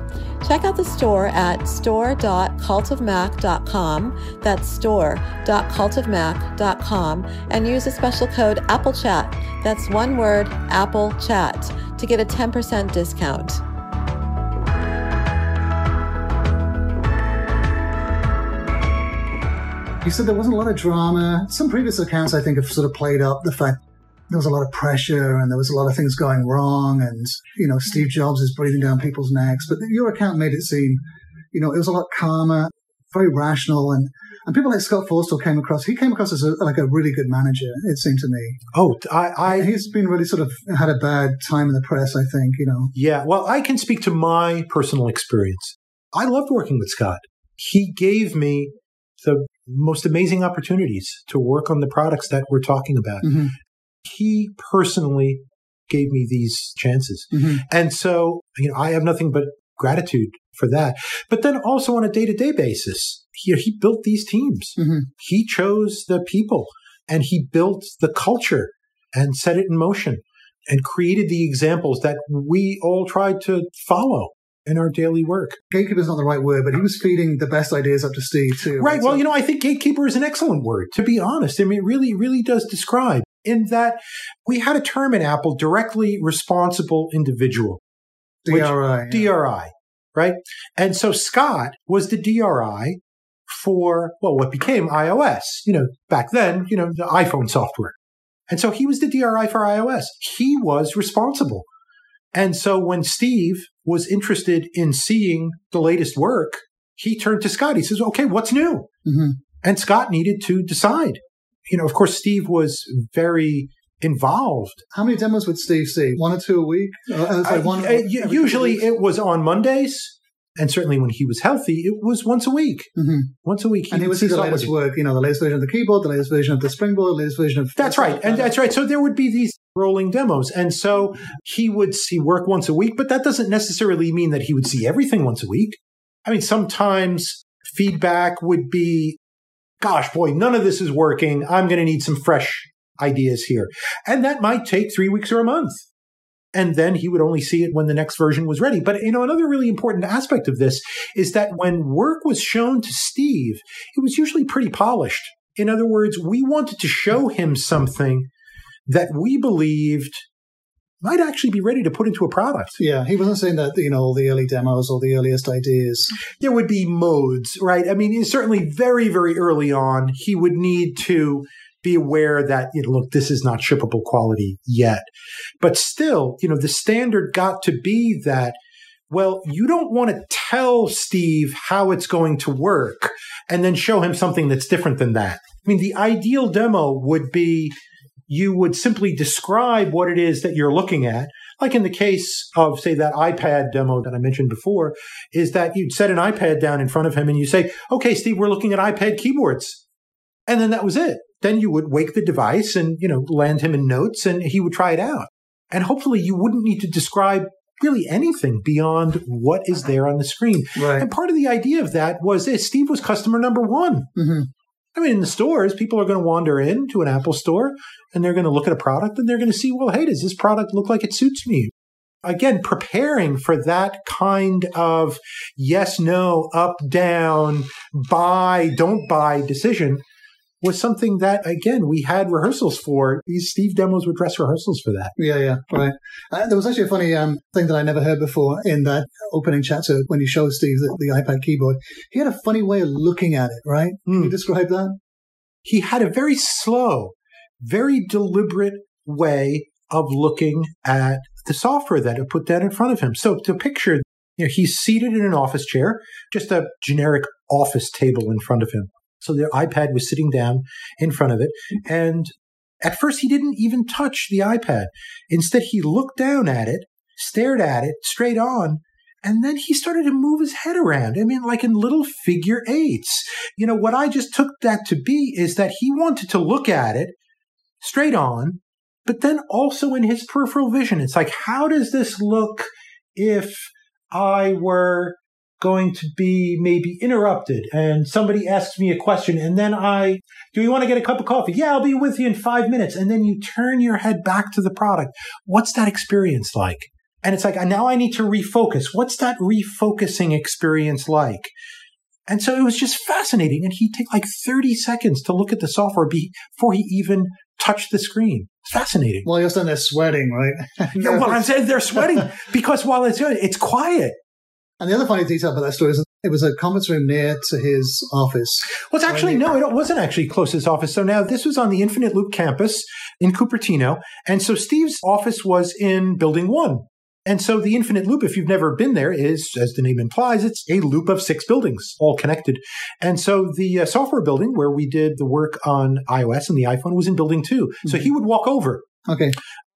Check out the store at store.cultofmac.com. That's store.cultofmac.com and use the special code AppleChat. That's one word, Apple Chat, to get a 10% discount. You said there wasn't a lot of drama. Some previous accounts, I think, have sort of played up the fact there was a lot of pressure and there was a lot of things going wrong, and you know, Steve Jobs is breathing down people's necks. But your account made it seem, you know, it was a lot calmer, very rational, and and people like Scott Forstall came across. He came across as a, like a really good manager. It seemed to me. Oh, I, I, He's been really sort of had a bad time in the press. I think you know. yeah. Well, I can speak to my personal experience. I loved working with Scott. He gave me the most amazing opportunities to work on the products that we're talking about. hmm He personally gave me these chances. hmm And so, you know, I have nothing but gratitude for that. But then also on a day to day basis, he, he built these teams. hmm He chose the people and he built the culture and set it in motion and created the examples that we all tried to follow in our daily work. Gatekeeper is not the right word, but he was feeding the best ideas up to Steve too. Right. Well, So- you know, I think gatekeeper is an excellent word, to be honest. I mean, it really, really does describe in that we had a term in Apple, directly responsible individual. DRI. yeah. DRI, right? And so Scott was the DRI for, well, what became iOS, you know, back then, you know, the iPhone software. And so he was the DRI for iOS. He was responsible. And so when Steve was interested in seeing the latest work, he turned to Scott. He says, okay, what's new? Mhm. And Scott needed to decide. You know, of course, Steve was very involved How many demos would Steve see? One or two a week? Uh, uh, uh, one- every u- couple usually it was on Mondays, and certainly when he was healthy, it was once a week. Mhm. Once a week, And he would would see the latest work, you know, the latest version of the keyboard, the latest version of the springboard, the latest version of. That's right, and that's right. So there would be these rolling demos, and so he would see work once a week, but that doesn't necessarily mean that he would see everything once a week. I mean, sometimes feedback would be, "Gosh, boy, none of this is working. I'm going to need some fresh ideas here," and that might take three weeks or a month. and then he would only see it when the next version was ready. But you know, another really important aspect of this is that when work was shown to Steve, it was usually pretty polished. In other words, we wanted to show him something that we believed might actually be ready to put into a product. Yeah, he wasn't saying that, you know, all the early demos or the earliest ideas. There would be modes, right? I mean, certainly very, very early on, he would need to be aware that, you know, look, this is not shippable quality yet. But still, you know, the standard got to be that well, you don't want to tell Steve how it's going to work and then show him something that's different than that. I mean, the ideal demo would be you would simply describe what it is that you're looking at. Like in the case of, say, that iPad demo that I mentioned before, is that you'd set an iPad down in front of him and you say, okay, Steve, we're looking at iPad keyboards. And then that was it. Then you would wake the device and, you know, land him in notes and he would try it out. And hopefully you wouldn't need to describe really anything beyond what is there on the screen. Right. And part of the idea of that was this Steve was customer number one. Mm-hmm. I mean, in the stores, people are going to wander into an Apple store and they're going to look at a product and they're going to see, well, hey, does this product look like it suits me? Again, preparing for that kind of yes, no, up, down, buy, don't buy decision was something that again we had rehearsals for. These Steve demos were dress rehearsals for that. Yeah, yeah, right. Uh, there was actually a funny um, thing that I never heard before in that opening chapter when you showed Steve the, the iPad keyboard. He had a funny way of looking at it. Right? Mm. Can you hmm. describe that? He had a very slow, very deliberate way of looking at the software that it put down in front of him. So to picture, you know, he's seated in an office chair, just a generic office table in front of him. So the iPad was sitting down in front of it. And at first, he didn't even touch the iPad. Instead, he looked down at it, stared at it straight on, and then he started to move his head around. I mean, like in little figure eights. You know, what I just took that to be is that he wanted to look at it straight on, but then also in his peripheral vision. It's like, how does this look if I were going to be maybe interrupted and somebody asks me a question and then I, do you want to get a cup of coffee? Yeah, I'll be with you in five minutes. And then you turn your head back to the product. What's that experience like? And it's like, now I need to refocus. What's that refocusing experience like? And so it was just fascinating. And he'd take like 30 seconds to look at the software before he even touched the screen. It's fascinating. Well, you're saying they're sweating, right? yeah, well, I'm saying they're sweating because while it's good, it's quiet. And the other funny detail about that story is it was a conference room near to his office. Well, it's actually, no, it wasn't actually close to his office. So now this was on the Infinite Loop campus in Cupertino. And so Steve's office was in building one. And so the Infinite Loop, if you've never been there, is, as the name implies, it's a loop of six buildings, all connected. And so the uh, software building where we did the work on iOS and the iPhone was in building 2 mm-hmm. So he would walk over. Okay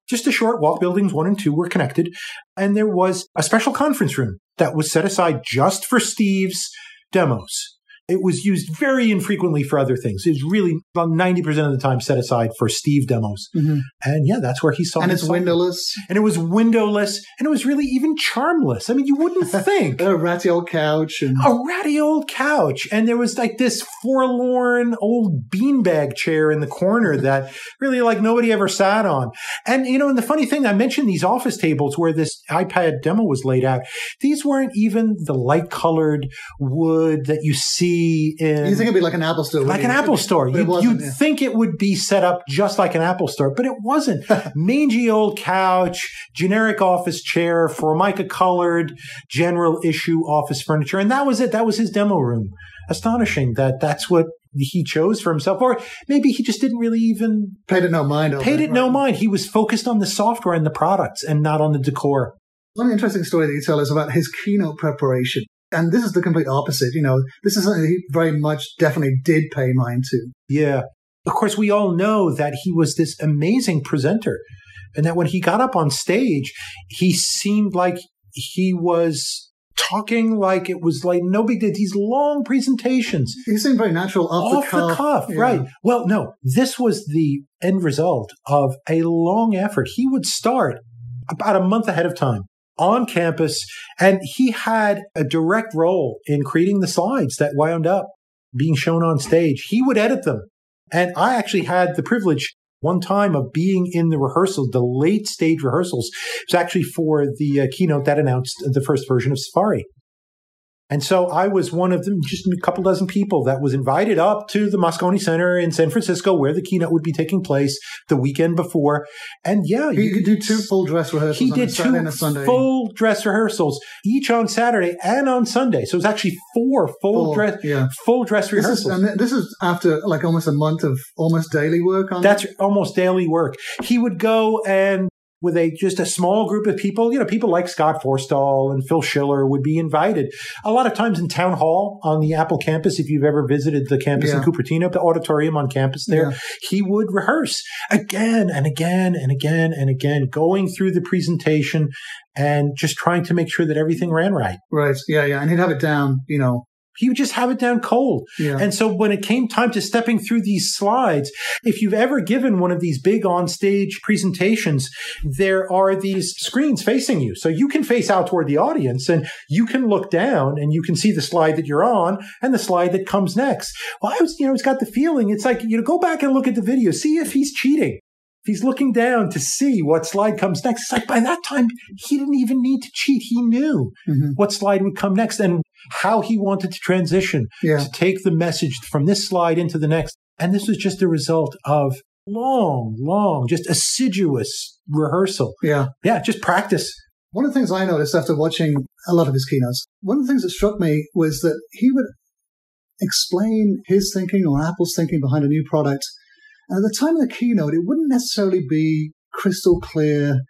just a short walk. Buildings one and two were connected. And there was a special conference room that was set aside just for Steve's demos. It was used very infrequently for other things. It was really about 90% of the time set aside for Steve demos. Mm-hmm. And yeah, that's where he saw And it's windowless. And it was windowless. And it was really even charmless. I mean, you wouldn't think. a ratty old couch. And- a ratty old couch. And there was like this forlorn old beanbag chair in the corner that really like nobody ever sat on. And, you know, and the funny thing, I mentioned these office tables where this iPad demo was laid out. These weren't even the light colored wood that you see in. You think it'd be like an Apple store, like an Apple store. You, would yeah. think it would be set up just like an Apple store, but it wasn't. Mangy old couch, generic office chair, formica colored, general issue office furniture, and that was it. That was his demo room. Astonishing that that's what he chose for himself, or maybe he just didn't really even paid it no mind. Paid it, it no mind. He was focused on the software and the products, and not on the decor. One interesting story that you tell is about his keynote preparation. And this is the complete opposite. You know, this is something he very much definitely did pay mind to. Yeah. Of course, we all know that he was this amazing presenter and that when he got up on stage, he seemed like he was talking like it was like no big deal. These long presentations. He seemed very natural off, off the cuff. The cuff yeah. Right. Well, no, this was the end result of a long effort. He would start about a month ahead of time on campus. And he had a direct role in creating the slides that wound up being shown on stage. He would edit them. And I actually had the privilege one time of being in the rehearsal, the late stage rehearsals. It was actually for the uh, keynote that announced the first version of Safari. And so I was one of them, just a couple dozen people that was invited up to the Moscone Center in San Francisco where the keynote would be taking place the weekend before. And yeah, He could do two full dress rehearsals. he did two and a Sunday. full dress rehearsals, each on Saturday and on Sunday. So it was actually four full Full, dress, yeah. full dress This is, rehearsals. and this is after like almost a month of almost daily work on That's almost daily work. He would go and with a just a small group of people, you know, people like Scott Forstall and Phil Schiller would be invited. A lot of times in town hall on the Apple campus, if you've ever visited the campus in Yeah. Cupertino, the auditorium on campus there, Yeah. he would rehearse again and again and again and again, going through the presentation and just trying to make sure that everything ran right. Right. Yeah. Yeah. And he'd have it down, you know. He would just have it down cold. Yeah. And so when it came time to stepping through these slides, if you've ever given one of these big on stage presentations, there are these screens facing you. So you can face out toward the audience and you can look down and you can see the slide that you're on and the slide that comes next. Well, I was, you know, it's got the feeling it's like, you know, go back and look at the video, see if he's cheating. If he's looking down to see what slide comes next, it's like by that time, he didn't even need to cheat. He knew Mhm. what slide would come next and how he wanted to transition Yeah. to take the message from this slide into the next. And this was just a result of long, long, just assiduous rehearsal. Yeah. Yeah, just practice. One of the things I noticed after watching a lot of his keynotes, one of the things that struck me was that he would explain his thinking or Apple's thinking behind a new product. And at the time of the keynote, it wouldn't necessarily be crystal clear.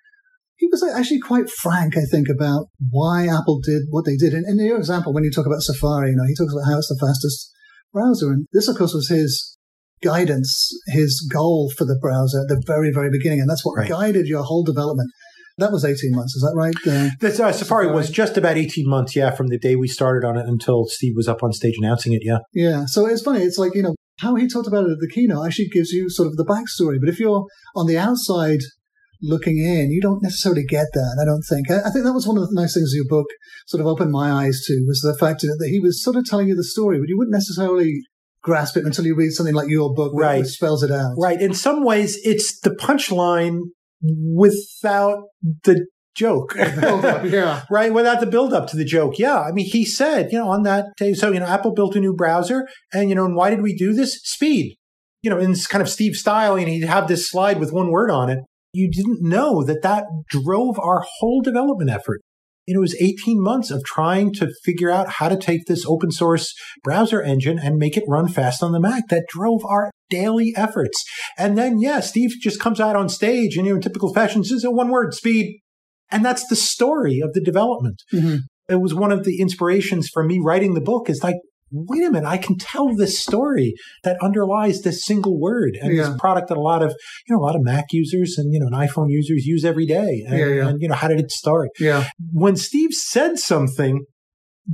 He was actually quite frank, I think, about why Apple did what they did. And in your example, when you talk about Safari, you know, he talks about how it's the fastest browser. And this, of course, was his guidance, his goal for the browser at the very, very beginning. And that's what Right. guided your whole development. That was 18 months. Is that right? Uh, uh, Safari was just about 18 months, yeah, from the day we started on it until Steve was up on stage announcing it, yeah. Yeah. So it's funny. It's like, you know, how he talked about it at the keynote actually gives you sort of the backstory. But if you're on the outside looking in, you don't necessarily get that, I don't think. I, I think that was one of the nice things your book sort of opened my eyes to was the fact that he was sort of telling you the story, but you wouldn't necessarily grasp it until you read something like your book, Right. which spells it out. Right. In some ways, it's the punchline without the joke. yeah. right? Without the build up to the joke. Yeah. I mean, he said, you know, on that day, so, you know, Apple built a new browser and, you know, and why did we do this? Speed. You know, in this kind of Steve style, and he'd have this slide with one word on it. You didn't know that that drove our whole development effort. It was 18 months of trying to figure out how to take this open source browser engine and make it run fast on the Mac. That drove our daily efforts. And then, yeah, Steve just comes out on stage and, you know, in typical fashion, says, one word, speed. And that's the story of the development. Mhm. It was one of the inspirations for me writing the book is like, wait a minute, I can tell this story that underlies this single word and Yeah. this product that a lot of, you know, a lot of Mac users and, you know, and iPhone users use every day. And, Yeah, yeah. and, you know, how did it start? Yeah. When Steve said something,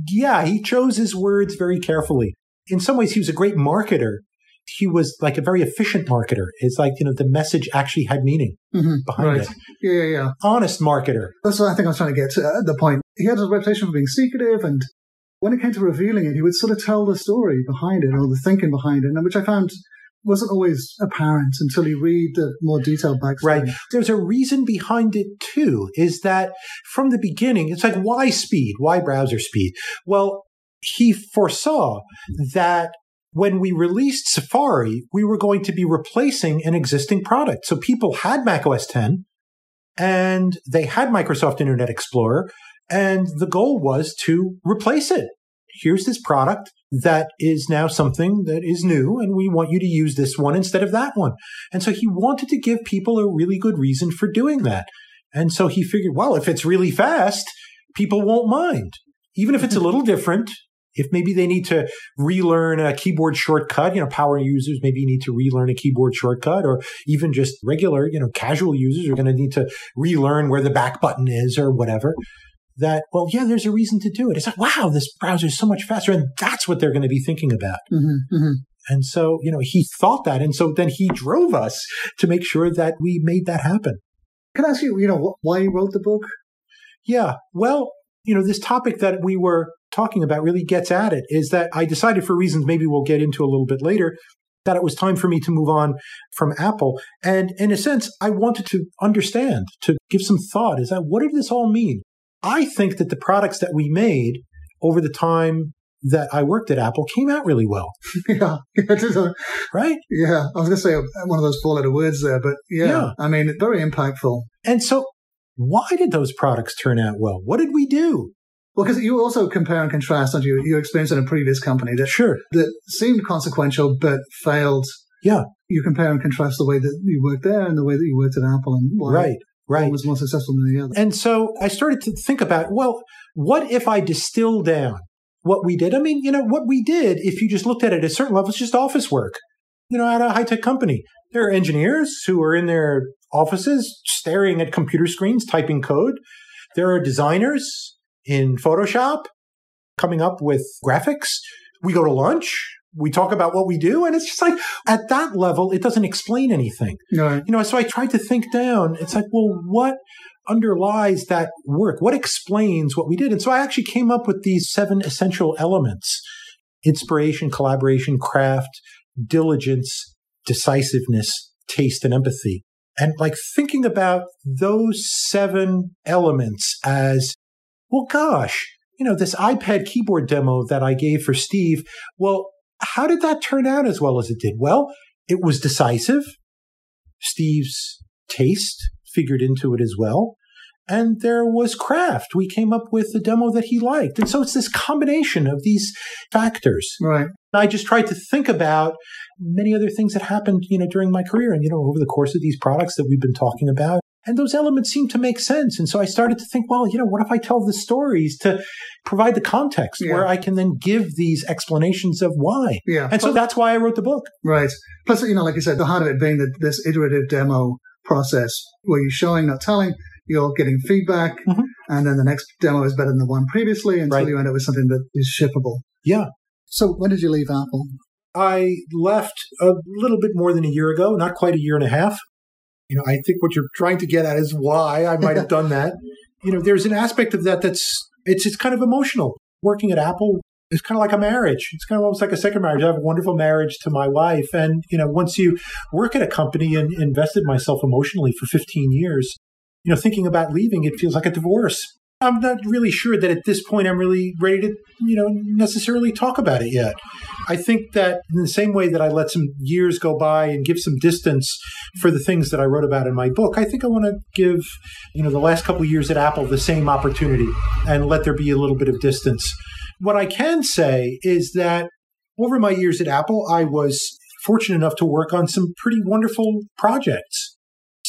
yeah, he chose his words very carefully. In some ways, he was a great marketer. He was like a very efficient marketer. It's like, you know, the message actually had meaning hmm behind Right. it. Yeah, yeah, yeah. Honest marketer. That's what I think I was trying to get to at the point. He had a reputation for being secretive, and when it came to revealing it, he would sort of tell the story behind it or the thinking behind it, which I found wasn't always apparent until you read the more detailed backstory. Right. There's a reason behind it too, is that from the beginning, it's like, why speed? Why browser speed? Well, he foresaw that when we released Safari, we were going to be replacing an existing product. So people had Mac OS 10 and they had Microsoft Internet Explorer, and the goal was to replace it. Here's this product that is now something that is new, and we want you to use this one instead of that one. And so he wanted to give people a really good reason for doing that. And so he figured, well, if it's really fast, people won't mind. Even if it's a little different, if maybe they need to relearn a keyboard shortcut, you know, power users maybe need to relearn a keyboard shortcut, or even just regular, you know, casual users are going to need to relearn where the back button is or whatever. That, well, yeah, there's a reason to do it. It's like, wow, this browser is so much faster. And that's what they're going to be thinking about. hmm hmm And so, you know, he thought that. And so then he drove us to make sure that we made that happen. Can I ask you, you know, why you wrote the book? Yeah. Well, you know, this topic that we were talking about really gets at it is that I decided for reasons maybe we'll get into a little bit later that it was time for me to move on from Apple. And in a sense, I wanted to understand, to give some thought is that what did this all mean? I think that the products that we made over the time that I worked at Apple came out really well. yeah, it is a, right? Yeah, I was going to say one of those four-letter words there, but yeah, yeah, I mean, very impactful. And so, why did those products turn out well? What did we do? Well, because you also compare and contrast, don't you? Your experience in a previous company that sure that seemed consequential but failed. Yeah, you compare and contrast the way that you worked there and the way that you worked at Apple, and why right, right, one was more successful than the other. And so I started to think about, well, what if I distill down what we did? I mean, you know, what we did, if you just looked at it at a certain level, it's just office work. You know, at a high tech company, there are engineers who are in their offices staring at computer screens, typing code. There are designers in Photoshop coming up with graphics. We go to lunch. We talk about what we do. And it's just like at that level, it doesn't explain anything. Right. You know, so I tried to think down. It's like, well, what underlies that work? What explains what we did? And so I actually came up with these seven essential elements inspiration, collaboration, craft, diligence, decisiveness, taste, and empathy. And like thinking about those seven elements as well, gosh, you know, this iPad keyboard demo that I gave for Steve, well, how did that turn out as well as it did? Well, it was decisive. Steve's taste figured into it as well. And there was craft. We came up with a demo that he liked. And so it's this combination of these factors. Right. I just tried to think about many other things that happened, you know, during my career and, you know, over the course of these products that we've been talking about. And those elements seemed to make sense. And so I started to think, well, you know, what if I tell the stories to provide the context yeah. where I can then give these explanations of why? Yeah. And so that's why I wrote the book. Right. Plus, you know, like you said, the heart of it being that this iterative demo process where you're showing, not telling, you're getting feedback, mm-hmm. and then the next demo is better than the one previously until right. you end up with something that is shippable. Yeah. So when did you leave Apple? I left a little bit more than a year ago, not quite a year and a half. You know, I think what you're trying to get at is why I might have done that. You know, there's an aspect of that that's it's it's kind of emotional. Working at Apple is kind of like a marriage. It's kind of almost like a second marriage. I have a wonderful marriage to my wife, and you know, once you work at a company and invested myself emotionally for 15 years, you know, thinking about leaving, it feels like a divorce. I'm not really sure that at this point I'm really ready to, you know, necessarily talk about it yet. I think that in the same way that I let some years go by and give some distance for the things that I wrote about in my book, I think I want to give, you know, the last couple of years at Apple the same opportunity and let there be a little bit of distance. What I can say is that over my years at Apple, I was fortunate enough to work on some pretty wonderful projects.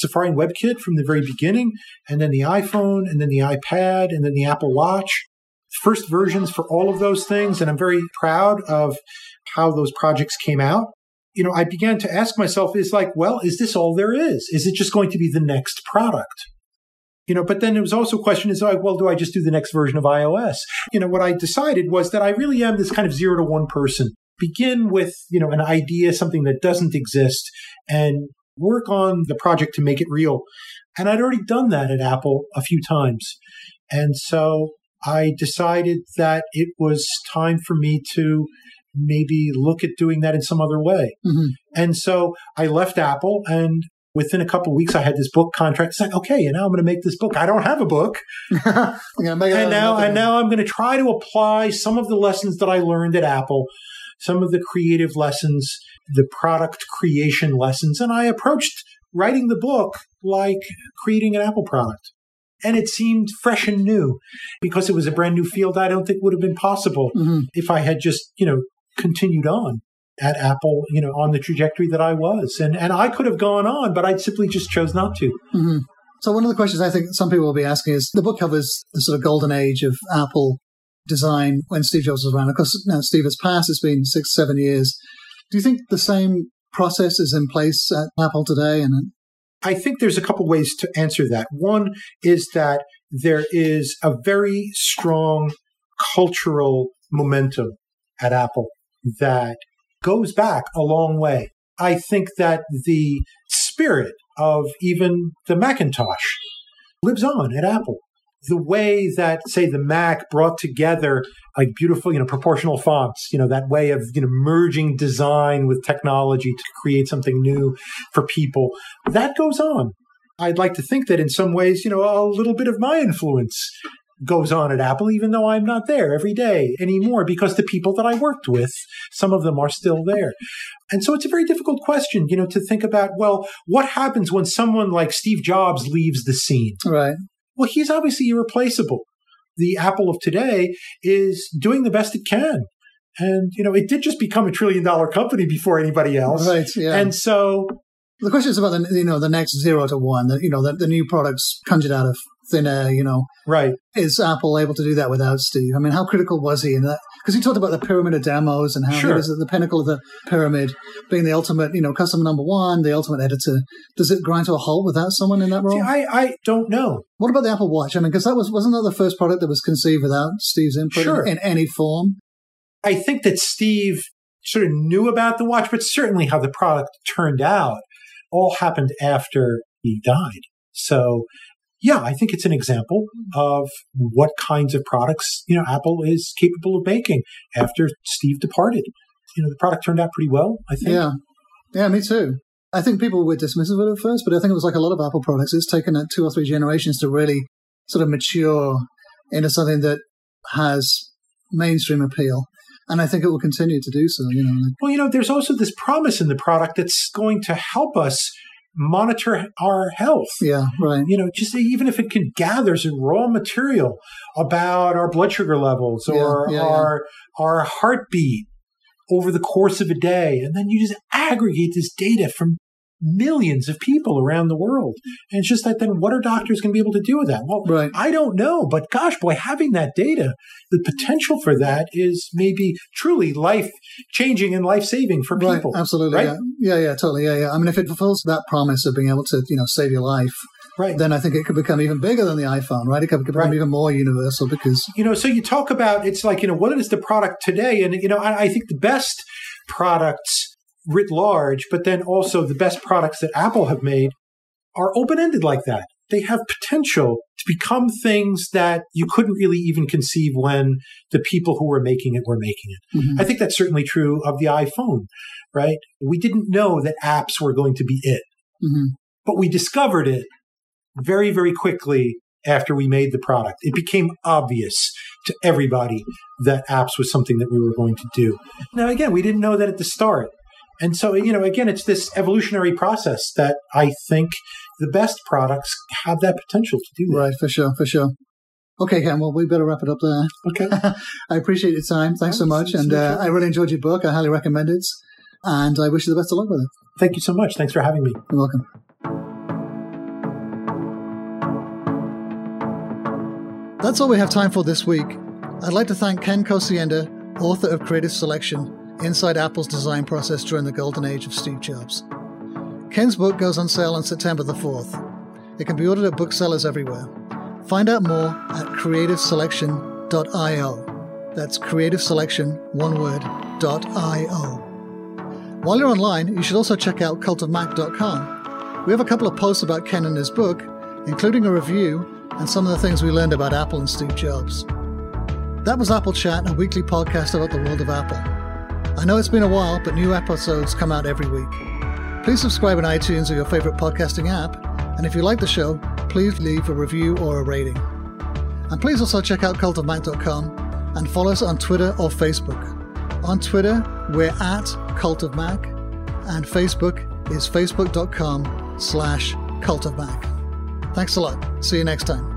Safari and WebKit from the very beginning, and then the iPhone, and then the iPad, and then the Apple Watch. First versions for all of those things, and I'm very proud of how those projects came out. You know, I began to ask myself, is like, well, is this all there is? Is it just going to be the next product? You know, but then it was also a question is like, well, do I just do the next version of iOS? You know, what I decided was that I really am this kind of zero to one person. Begin with, you know, an idea, something that doesn't exist, and work on the project to make it real. And I'd already done that at Apple a few times. And so I decided that it was time for me to maybe look at doing that in some other way. Mm-hmm. And so I left Apple and within a couple weeks I had this book contract. It's like, okay, and now I'm going to make this book. I don't have a book. and now and now I'm going to try to apply some of the lessons that I learned at Apple, some of the creative lessons the product creation lessons. And I approached writing the book like creating an Apple product. And it seemed fresh and new because it was a brand new field I don't think would have been possible mm-hmm. if I had just, you know, continued on at Apple, you know, on the trajectory that I was. And and I could have gone on, but I simply just chose not to. Mm-hmm. So one of the questions I think some people will be asking is the book covers the sort of golden age of Apple design when Steve Jobs was around. Of course, now Steve has passed. It's been six, seven years. Do you think the same process is in place at Apple today? And I think there's a couple ways to answer that. One is that there is a very strong cultural momentum at Apple that goes back a long way. I think that the spirit of even the Macintosh lives on at Apple the way that, say, the Mac brought together like beautiful, you know, proportional fonts, you know, that way of, you know, merging design with technology to create something new for people, that goes on. I'd like to think that in some ways, you know, a little bit of my influence goes on at Apple, even though I'm not there every day anymore because the people that I worked with, some of them are still there. And so it's a very difficult question, you know, to think about, well, what happens when someone like Steve Jobs leaves the scene? Right. Well, he's obviously irreplaceable. The Apple of today is doing the best it can. And, you know, it did just become a trillion dollar company before anybody else. Right. Yeah. And so the question is about the you know the next zero to one. The, you know the, the new products conjured out of thin air. Uh, you know, right? Is Apple able to do that without Steve? I mean, how critical was he in that? Because he talked about the pyramid of demos and how Sure. he was at the pinnacle of the pyramid, being the ultimate, you know, customer number one, the ultimate editor. Does it grind to a halt without someone in that role? See, I, I don't know. what about the Apple Watch? I mean, because that was wasn't that the first product that was conceived without Steve's input Sure. in, in any form? I think that Steve sort of knew about the watch, but certainly how the product turned out all happened after he died. So, yeah, I think it's an example of what kinds of products, you know, Apple is capable of making after Steve departed. You know, the product turned out pretty well, I think. Yeah, yeah, me too. I think people were dismissive of it at first, but I think it was like a lot of Apple products. It's taken two or three generations to really sort of mature into something that has mainstream appeal, and I think it will continue to do so. You know, Well, you know, there's also this promise in the product that's going to help us monitor our health. yeah, right. you know, just even if it can gather some raw material about our blood sugar levels or yeah, yeah. our our heartbeat over the course of a day, and then you just aggregate this data from millions of people around the world, and it's just that then what are doctors going to be able to do with that? Well, Right. I don't know, but gosh, boy, having that data, the potential for that is maybe truly life changing and life saving for Right, people. absolutely. right? Yeah. yeah, yeah, totally. Yeah, yeah. I mean, if it fulfills that promise of being able to, you know, save your life, Right. then I think it could become even bigger than the iPhone, right? It could become Right. even more universal because, you know, so you talk about it's like, you know, what is the product today? And, you know, I, I think the best products writ large, but then also the best products that Apple have made are open ended like that. They have potential to become things that you couldn't really even conceive when the people who were making it were making it. Mhm. I think that's certainly true of the iPhone, right? We didn't know that apps were going to be it, Mhm. but we discovered it very, very quickly after we made the product. It became obvious to everybody that apps was something that we were going to do. Now, again, we didn't know that at the start. And so, you know, again, it's this evolutionary process that I think the best products have that potential to do that. right, for sure, for sure. Okay, Ken, well, we better wrap it up there. Okay. I appreciate your time. Thanks so much. And uh. I really enjoyed your book. I highly recommend it. And I wish you the best of luck with it. Thank you so much. Thanks for having me. You're welcome. That's all we have time for this week. I'd like to thank Ken Kocienda, author of Creative Selection Inside Apple's Design Process During the Golden Age of Steve Jobs. Ken's book goes on sale on September the 4th. It can be ordered at booksellers everywhere. Find out more at creativeselection.io. That's creativeselection, one word, .io. While you're online, you should also check out cultofmac.com. We have a couple of posts about Ken and his book, including a review and some of the things we learned about Apple and Steve Jobs. That was Apple Chat, a weekly podcast about the world of Apple. I know it's been a while, but new episodes come out every week. Please subscribe on iTunes or your favorite podcasting app, and if you like the show, please leave a review or a rating. And please also check out cultofmac.com and follow us on Twitter or Facebook. On Twitter, we're at Cult of Mac, and Facebook is facebook.com slash cultofmac. Thanks a lot. See you next time.